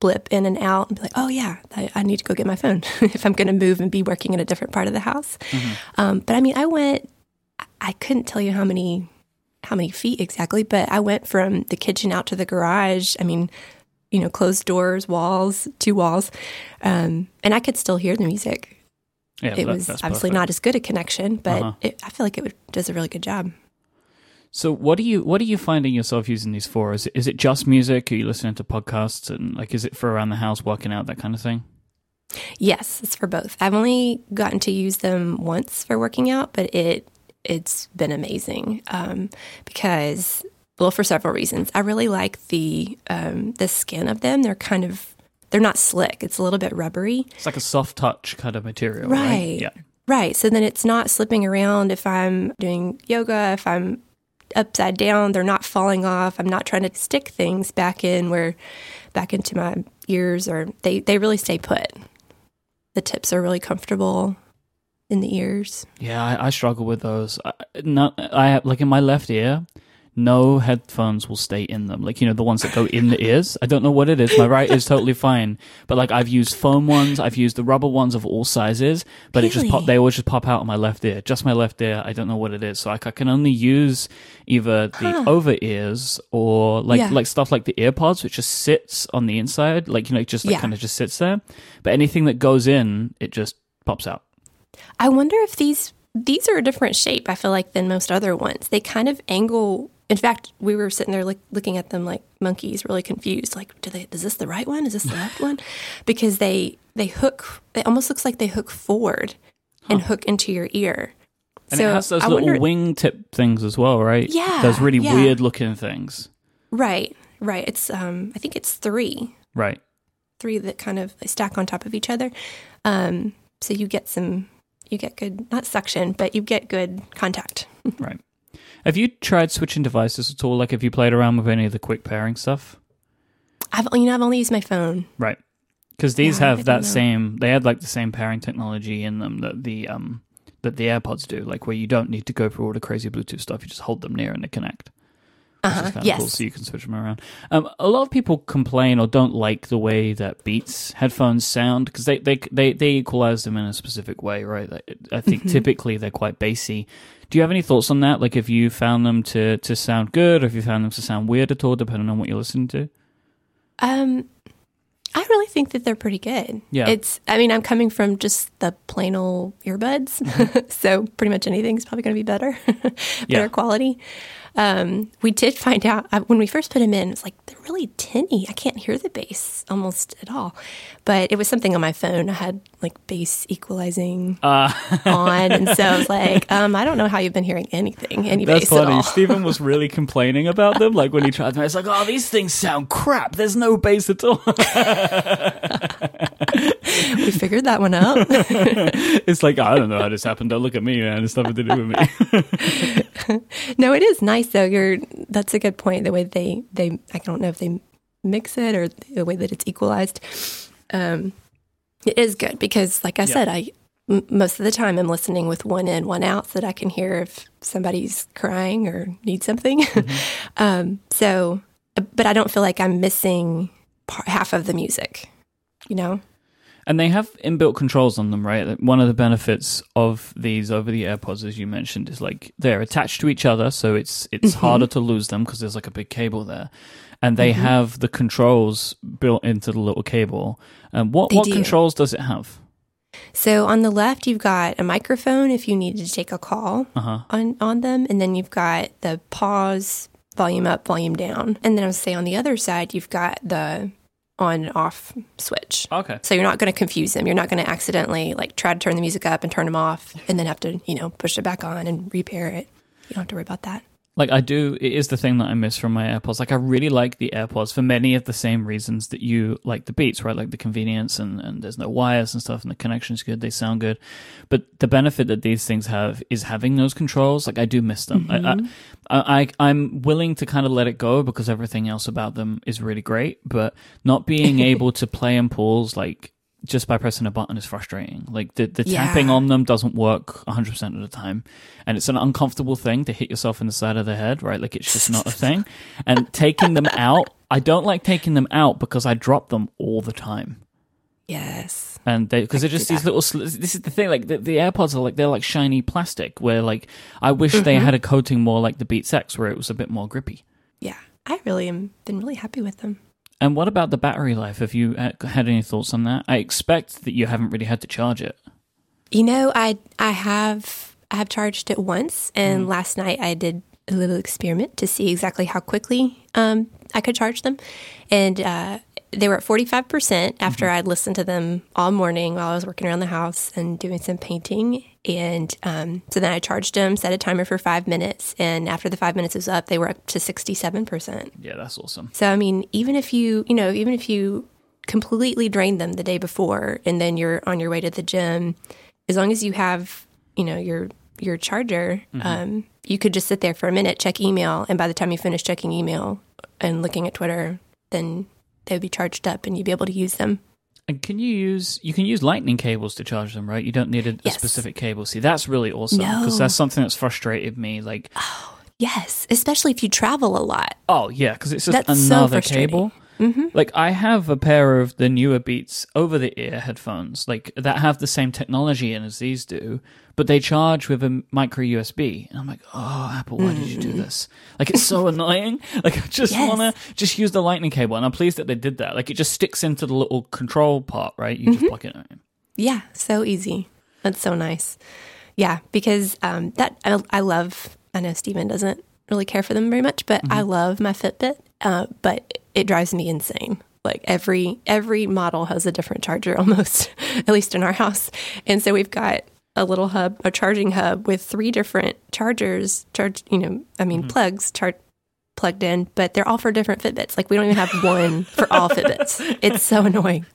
[SPEAKER 3] blip in and out and be like, oh, yeah, I, I need to go get my phone if I'm going to move and be working in a different part of the house. Um, but I mean, I went, I couldn't tell you how many. How many feet exactly? But I went from the kitchen out to the garage. I mean, you know, closed doors, walls, two walls, um, and I could still hear the music
[SPEAKER 1] Yeah,
[SPEAKER 3] it
[SPEAKER 1] that-
[SPEAKER 3] was obviously
[SPEAKER 1] perfect.
[SPEAKER 3] not as good a connection, but
[SPEAKER 1] Uh-huh.
[SPEAKER 3] it, I feel like it would, does a really good job.
[SPEAKER 1] So what do you what are you finding yourself using these for? Is it, is it just music? Are you listening to podcasts and like is it for around the house, working out, that kind of thing?
[SPEAKER 3] Yes, it's for both. I've only gotten to use them once for working out, but it it's been amazing um, because well, for several reasons. I really like the um, the skin of them. They're kind of they're not slick. It's a little bit rubbery.
[SPEAKER 1] It's like a soft touch kind of material, right?
[SPEAKER 3] Right.
[SPEAKER 1] Yeah.
[SPEAKER 3] Right. So then it's not slipping around if I'm doing yoga, if I'm upside down, they're not falling off. I'm not trying to stick things back in where back into my ears or they, they really stay put. The tips are really comfortable in the ears.
[SPEAKER 1] Yeah, I, I struggle with those. I, not I have like in my left ear, no headphones will stay in them. Like you know the ones that go in the ears. I don't know what it is. My right is totally fine, but like I've used foam ones, I've used the rubber ones of all sizes, but it just pop. They always just pop out on my left ear, just my left ear. I don't know what it is. So like I can only use either the over ears or like
[SPEAKER 3] Yeah.
[SPEAKER 1] like stuff like the earpods, which just sits on the inside, like you know, it just like
[SPEAKER 3] Yeah.
[SPEAKER 1] kind of just sits there. But anything that goes in, it just pops out.
[SPEAKER 3] I wonder if these these are a different shape, I feel like, than most other ones. They kind of angle in fact, we were sitting there look, looking at them like monkeys, really confused. Like, do they? Is this the right one? Is this the left one? Because they they hook. It almost looks like they hook forward and hook into your ear.
[SPEAKER 1] And it has those
[SPEAKER 3] I
[SPEAKER 1] little
[SPEAKER 3] wonder-
[SPEAKER 1] wingtip things as well, right?
[SPEAKER 3] Yeah,
[SPEAKER 1] Those really
[SPEAKER 3] yeah.
[SPEAKER 1] weird looking things.
[SPEAKER 3] Right, right. It's um, I think it's three,
[SPEAKER 1] Right.
[SPEAKER 3] three that kind of stack on top of each other. Um, so you get some, you get good not suction, but you get good contact.
[SPEAKER 1] Right. Have you tried switching devices at all? Like, have you played around with any of the quick pairing stuff?
[SPEAKER 3] I've you know I've only used my phone.
[SPEAKER 1] Right. Because these
[SPEAKER 3] Yeah,
[SPEAKER 1] have that
[SPEAKER 3] know.
[SPEAKER 1] same. They had like the same pairing technology in them that the um that the AirPods do. Like where you don't need to go through all the crazy Bluetooth stuff. You just hold them near and they connect. Which
[SPEAKER 3] Uh-huh.
[SPEAKER 1] is kind of
[SPEAKER 3] Yes.
[SPEAKER 1] cool. So you can switch them around. Um, a lot of people complain or don't like the way that Beats headphones sound because they, they they they equalize them in a specific way, right? Like, I think
[SPEAKER 3] Mm-hmm.
[SPEAKER 1] typically they're quite bassy. Do you have any thoughts on that? Like, if you found them to to sound good, or if you found them to sound weird at all, depending on what you're listening to?
[SPEAKER 3] Um, I really think that they're pretty good.
[SPEAKER 1] Yeah.
[SPEAKER 3] It's, I mean, I'm coming from just the plain old earbuds.
[SPEAKER 1] Mm-hmm.
[SPEAKER 3] so pretty much anything's probably going to be better, better
[SPEAKER 1] Yeah.
[SPEAKER 3] quality. Um, we did find out uh, when we first put them in, it's like they're really tinny. I can't hear the bass almost at all. But it was something on my phone. I had like bass equalizing
[SPEAKER 1] Uh,
[SPEAKER 3] on, and so I was like, um, I don't know how you've been hearing anything, any
[SPEAKER 1] That's
[SPEAKER 3] bass at all.
[SPEAKER 1] Stephen was really complaining about them. Like when he tried them, it's like, oh, these things sound crap. There's no bass at all.
[SPEAKER 3] we figured that one out.
[SPEAKER 1] it's like, I don't know how this happened. Don't look at me, man. It's nothing to do with me.
[SPEAKER 3] no, it is nice though. You're that's a good point. The way they they I don't know if they mix it or the way that it's equalized. Um, it is good because, like I
[SPEAKER 1] Yeah.
[SPEAKER 3] said, I m- most of the time I'm listening with one in, one out, so that I can hear if somebody's crying or needs something. um, so, but I don't feel like I'm missing part, half of the music. You know?
[SPEAKER 1] And they have inbuilt controls on them, right? One of the benefits of these over-the-AirPods, as you mentioned, is like they're attached to each other, so it's it's
[SPEAKER 3] Mm-hmm.
[SPEAKER 1] harder to lose them because there's like a big cable there, and they
[SPEAKER 3] Mm-hmm.
[SPEAKER 1] have the controls built into the little cable. Um, what
[SPEAKER 3] They
[SPEAKER 1] what
[SPEAKER 3] do.
[SPEAKER 1] controls does it have?
[SPEAKER 3] So on the left, you've got a microphone if you needed to take a call
[SPEAKER 1] Uh huh.
[SPEAKER 3] on, on them. And then you've got the pause, volume up, volume down. And then I would say on the other side, you've got the on and off switch.
[SPEAKER 1] Okay.
[SPEAKER 3] So you're not going to confuse them. You're not going to accidentally like try to turn the music up and turn them off and then have to, you know, push it back on and repair it. You don't have to worry about that.
[SPEAKER 1] Like I do, it is the thing that I miss from my AirPods. Like I really like the AirPods for many of the same reasons that you like the Beats, right? Like the convenience and, and there's no wires and stuff, and the connection's good. They sound good, but the benefit that these things have is having those controls. Like I do miss them. I, I, mm-hmm. I I'm willing to kind of let it go because everything else about them is really great, but not being able to play and pause like just by pressing a button is frustrating. Like the the
[SPEAKER 3] Yeah.
[SPEAKER 1] tapping on them doesn't work 100% of the time. And it's an uncomfortable thing to hit yourself in the side of the head, right? Like it's just not a thing. And taking them out, I don't like taking them out because I drop them all the time.
[SPEAKER 3] Yes.
[SPEAKER 1] And they because they're just these little. This is the thing. Like the, the AirPods are like they're like shiny plastic. Where like I wish they
[SPEAKER 3] Mm-hmm.
[SPEAKER 1] had a coating more like the Beats X, where it was a bit more grippy.
[SPEAKER 3] Yeah. I really am been really happy with them.
[SPEAKER 1] And what about the battery life? Have you uh, had any thoughts on that? I expect that you haven't really had to charge it.
[SPEAKER 3] You know, I I have I have charged it once, and last night I did a little experiment to see exactly how quickly um, I could charge them, and uh, they were at forty five percent after I'd listened to them all morning while I was working around the house and doing some painting. And um, so then I charged them, set a timer for five minutes, and after the five minutes was up, they were up to sixty seven percent.
[SPEAKER 1] Yeah, that's awesome.
[SPEAKER 3] So I mean, even if you, you know, even if you completely drain them the day before and then you're on your way to the gym, as long as you have, you know, your your charger, um, you could just sit there for a minute, check email, and by the time you finish checking email and looking at Twitter, then they would be charged up and you'd be able to use them.
[SPEAKER 1] And can you use you can use lightning cables to charge them, right? You don't need a, a specific cable. See, that's really awesome because
[SPEAKER 3] No.
[SPEAKER 1] that's something that's frustrated me. Like, oh
[SPEAKER 3] Yes, especially if you travel a lot.
[SPEAKER 1] oh yeah, because it's just
[SPEAKER 3] That's so
[SPEAKER 1] another
[SPEAKER 3] frustrating.
[SPEAKER 1] cable. Like I have a pair of the newer Beats over the ear headphones, like that have the same technology in as these do, but they charge with a micro USB. And I'm like, oh Apple, why did you do this? Like it's so annoying. Like I just
[SPEAKER 3] Yes.
[SPEAKER 1] wanna just use the lightning cable, and I'm pleased that they did that. Like it just sticks into the little control part, right? You just plug it in.
[SPEAKER 3] Yeah, so easy. That's so nice. Yeah, because um, that I, I love. I know Stephen doesn't really care for them very much, but I love my Fitbit. Uh, but it drives me insane. Like every every model has a different charger, almost at least in our house, and so we've got a little hub, a charging hub with three different chargers. Charge, you know, I mean mm-hmm. plugs. Char- plugged in but they're all for different fitbits like we don't even have one for all fitbits it's so annoying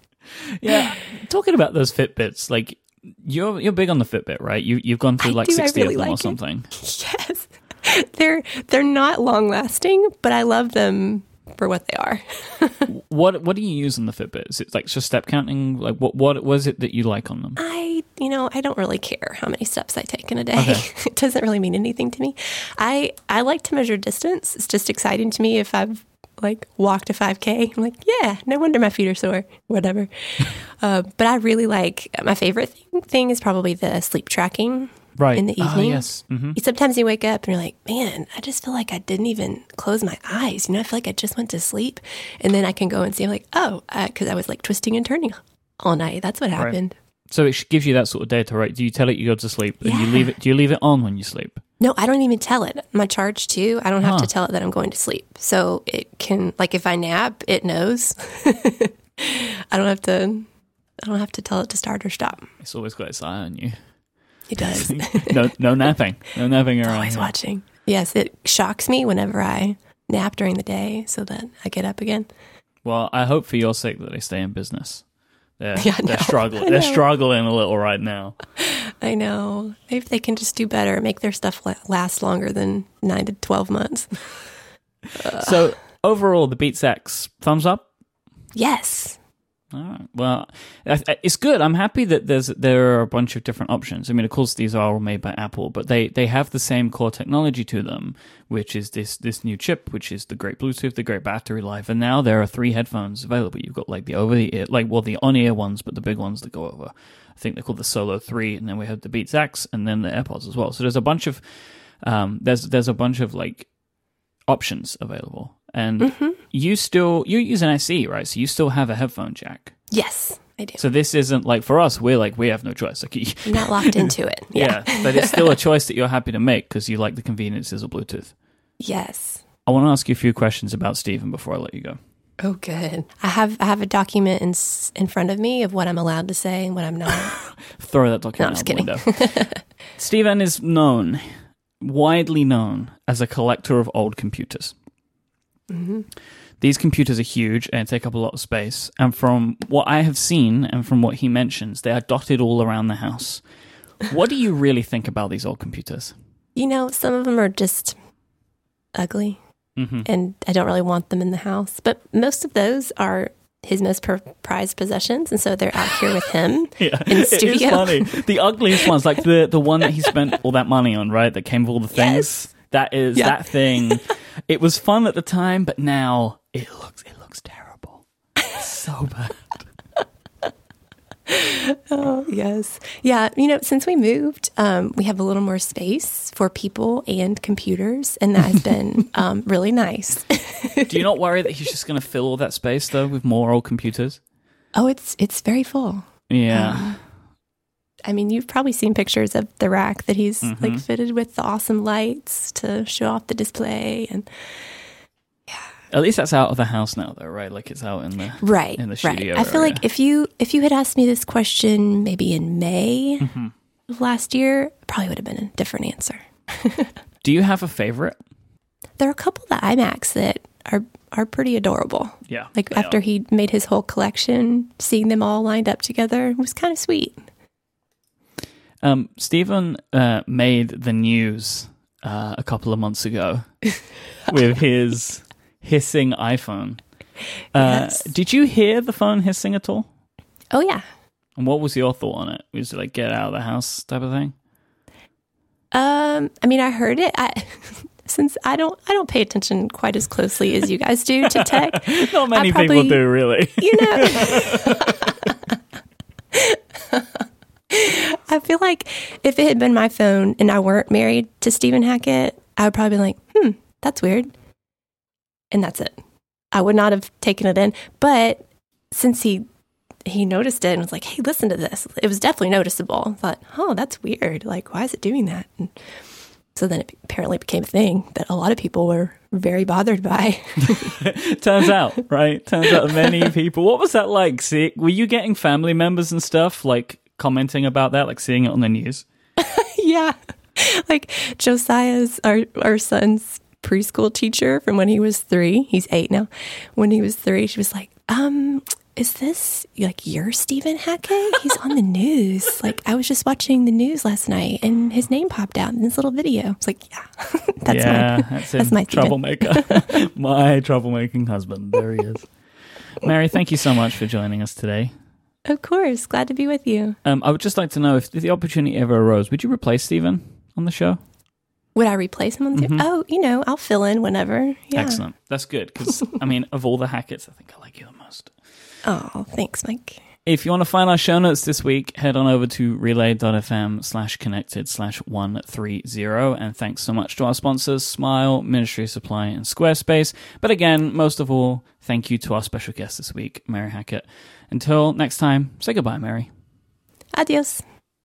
[SPEAKER 1] Yeah, talking about those Fitbits, like you're you're big on the Fitbit, right? You you've gone through
[SPEAKER 3] I
[SPEAKER 1] like
[SPEAKER 3] do,
[SPEAKER 1] sixty
[SPEAKER 3] really
[SPEAKER 1] of them or
[SPEAKER 3] like it.
[SPEAKER 1] something.
[SPEAKER 3] Yes. They're they're not long lasting, but I love them for what they are.
[SPEAKER 1] What what do you use on the Fitbit? Is it like just step counting? Like what what was it that you like on them?
[SPEAKER 3] I, you know, I don't really care how many steps I take in a day. it doesn't really mean anything to me. I I like to measure distance. It's just exciting to me if I've like walked a 5k. I'm like, yeah, no wonder my feet are sore, whatever. uh, but I really like my favorite thing, thing is probably the sleep tracking.
[SPEAKER 1] Right
[SPEAKER 3] in the
[SPEAKER 1] Ah,
[SPEAKER 3] evening.
[SPEAKER 1] yes. hmm
[SPEAKER 3] Sometimes you wake up and you're like, man, I just feel like I didn't even close my eyes. You know, I feel like I just went to sleep. And then I can go and see, I'm like, oh, because I was like twisting and turning all night. That's what happened.
[SPEAKER 1] So it gives you that sort of data, right? Do you tell it you go to sleep and you
[SPEAKER 3] Yeah.
[SPEAKER 1] leave it? Do you leave it on when you sleep?
[SPEAKER 3] No, I don't even tell it. My Charge 2. I don't have
[SPEAKER 1] Huh.
[SPEAKER 3] to tell it that I'm going to sleep. So it can like if I nap, it knows. I don't have to I don't have to tell it to start or stop.
[SPEAKER 1] It's always got its eye on you.
[SPEAKER 3] It does.
[SPEAKER 1] no, no napping, no napping around.
[SPEAKER 3] Always
[SPEAKER 1] here.
[SPEAKER 3] watching. Yes, it shocks me whenever I nap during the day so that I get up again.
[SPEAKER 1] Well, I hope for your sake that they stay in business. They're,
[SPEAKER 3] Yeah,
[SPEAKER 1] they're struggling. They're struggling a little right now.
[SPEAKER 3] I know. Maybe they can just do better, make their stuff last longer than 9 to 12 months.
[SPEAKER 1] So overall, the Beats X thumbs up.
[SPEAKER 3] Yes.
[SPEAKER 1] All right. Well, it's good. I'm happy that there's there are a bunch of different options. I mean, of course, these are all made by Apple, but they they have the same core technology to them, which is this this new chip, which is the great Bluetooth, the great battery life, and now there are three headphones available. You've got like the over the ear, like well, the on ear ones, but the big ones that go over. I think they're called the Solo Three, and then we have the Beats X, and then the AirPods as well. So there's a bunch of um, there's there's a bunch of like options available, and
[SPEAKER 3] Mm-hmm.
[SPEAKER 1] you still you use an SE, right? So you still have a headphone jack.
[SPEAKER 3] Yes, I do.
[SPEAKER 1] So this isn't like for us. We're like we have no choice. Like, you-
[SPEAKER 3] I'm not locked into it.
[SPEAKER 1] yeah, but it's still a choice that you're happy to make because you like the conveniences of Bluetooth.
[SPEAKER 3] Yes.
[SPEAKER 1] I want to ask you a few questions about Stephen before I let you go.
[SPEAKER 3] Oh, good. I have I have a document in in front of me of what I'm allowed to say and what I'm not.
[SPEAKER 1] Throw that document
[SPEAKER 3] No, I'm
[SPEAKER 1] out
[SPEAKER 3] just
[SPEAKER 1] the window. Stephen is known, widely known, as a collector of old computers. These computers are huge and take up a lot of space. And from what I have seen and from what he mentions, they are dotted all around the house. What do you really think about these old computers?
[SPEAKER 3] you know, some of them are just ugly,
[SPEAKER 1] hmm
[SPEAKER 3] and I don't really want them in the house. But most of those are his most per- prized possessions, and so they're out here with him.
[SPEAKER 1] Yeah,
[SPEAKER 3] in
[SPEAKER 1] the
[SPEAKER 3] studio.
[SPEAKER 1] funny. The ugliest ones, like the the one that he spent all that money on, right? That came with all the things.
[SPEAKER 3] Yes.
[SPEAKER 1] That is
[SPEAKER 3] Yeah.
[SPEAKER 1] that thing. It was fun at the time, but now it looks it looks terrible. It's so bad.
[SPEAKER 3] Oh, yes. Yeah. You know, since we moved, um, we have a little more space for people and computers, and that has been um, really nice.
[SPEAKER 1] Do you not worry that he's just going to fill all that space though with more old computers?
[SPEAKER 3] oh, it's it's very full.
[SPEAKER 1] Yeah.
[SPEAKER 3] I mean, you've probably seen pictures of the rack that he's
[SPEAKER 1] Mhm.
[SPEAKER 3] like fitted with the awesome lights to show off the display and yeah.
[SPEAKER 1] At least that's out of the house now, though, right? Like it's out in the.
[SPEAKER 3] right,
[SPEAKER 1] In the
[SPEAKER 3] right.
[SPEAKER 1] studio
[SPEAKER 3] I feel
[SPEAKER 1] area.
[SPEAKER 3] like if you if you had asked me this question maybe in May
[SPEAKER 1] Mhm.
[SPEAKER 3] of last year, probably would have been a different answer.
[SPEAKER 1] Do you have a favorite?
[SPEAKER 3] There are a couple of the iMacs that are are pretty adorable.
[SPEAKER 1] Yeah.
[SPEAKER 3] Like after
[SPEAKER 1] are.
[SPEAKER 3] he made his whole collection, seeing them all lined up together was kind of sweet.
[SPEAKER 1] Um, Stephen uh, made the news uh, a couple of months ago with his hissing iPhone. Uh,
[SPEAKER 3] Yes.
[SPEAKER 1] Did you hear the phone hissing at all?
[SPEAKER 3] Oh yeah.
[SPEAKER 1] And what was your thought on it? Was it like get out of the house type of thing?
[SPEAKER 3] Um, I mean, I heard it. I, since I don't, I don't pay attention quite as closely as you guys do to tech.
[SPEAKER 1] Not many people
[SPEAKER 3] probably-
[SPEAKER 1] do, really.
[SPEAKER 3] You know, I feel like if it had been my phone and I weren't married to Stephen Hackett, I would probably be like, "Hmm, that's weird," and that's it. I would not have taken it in. But since he he noticed it and was like, "Hey, listen to this," it was definitely noticeable. I thought, "Oh, that's weird. Like, why is it doing that?" And so then it apparently became a thing that a lot of people were very bothered by.
[SPEAKER 1] Turns out, right? Turns out many people. What was that like? See, were you getting family members and stuff like commenting about that, like seeing it on the news?
[SPEAKER 3] yeah. Like Josiah's our our son's preschool teacher from when he was three. He's eight now. When he was three, she was like, um, is this like your Stephen Hackett? He's on the news. Like I was just watching the news last night and his name popped out in this little video. It's like, yeah, that's
[SPEAKER 1] yeah,
[SPEAKER 3] mine.
[SPEAKER 1] that's.
[SPEAKER 3] That's my
[SPEAKER 1] troublemaker. my troublemaking husband. There he is. Merri, thank you so much for joining us today.
[SPEAKER 3] Of course. Glad to be with you.
[SPEAKER 1] Um, I would just like to know if the opportunity ever arose, would you replace Stephen on the show?
[SPEAKER 3] Would I replace him on the
[SPEAKER 1] Mhm.
[SPEAKER 3] Oh, you know, I'll fill in whenever. Yeah.
[SPEAKER 1] Excellent. That's good because I mean, of all the Hacketts, I think I like you the most.
[SPEAKER 3] Oh, thanks, Myke.
[SPEAKER 1] If you want to find our show notes this week, head on over to relay.fm slash connected slash 130. And thanks so much to our sponsors, Smile, Ministry Supply, and Squarespace. But again, most of all, thank you to our special guest this week, Merri Hackett. Until next time, say goodbye, Merri.
[SPEAKER 3] Adios.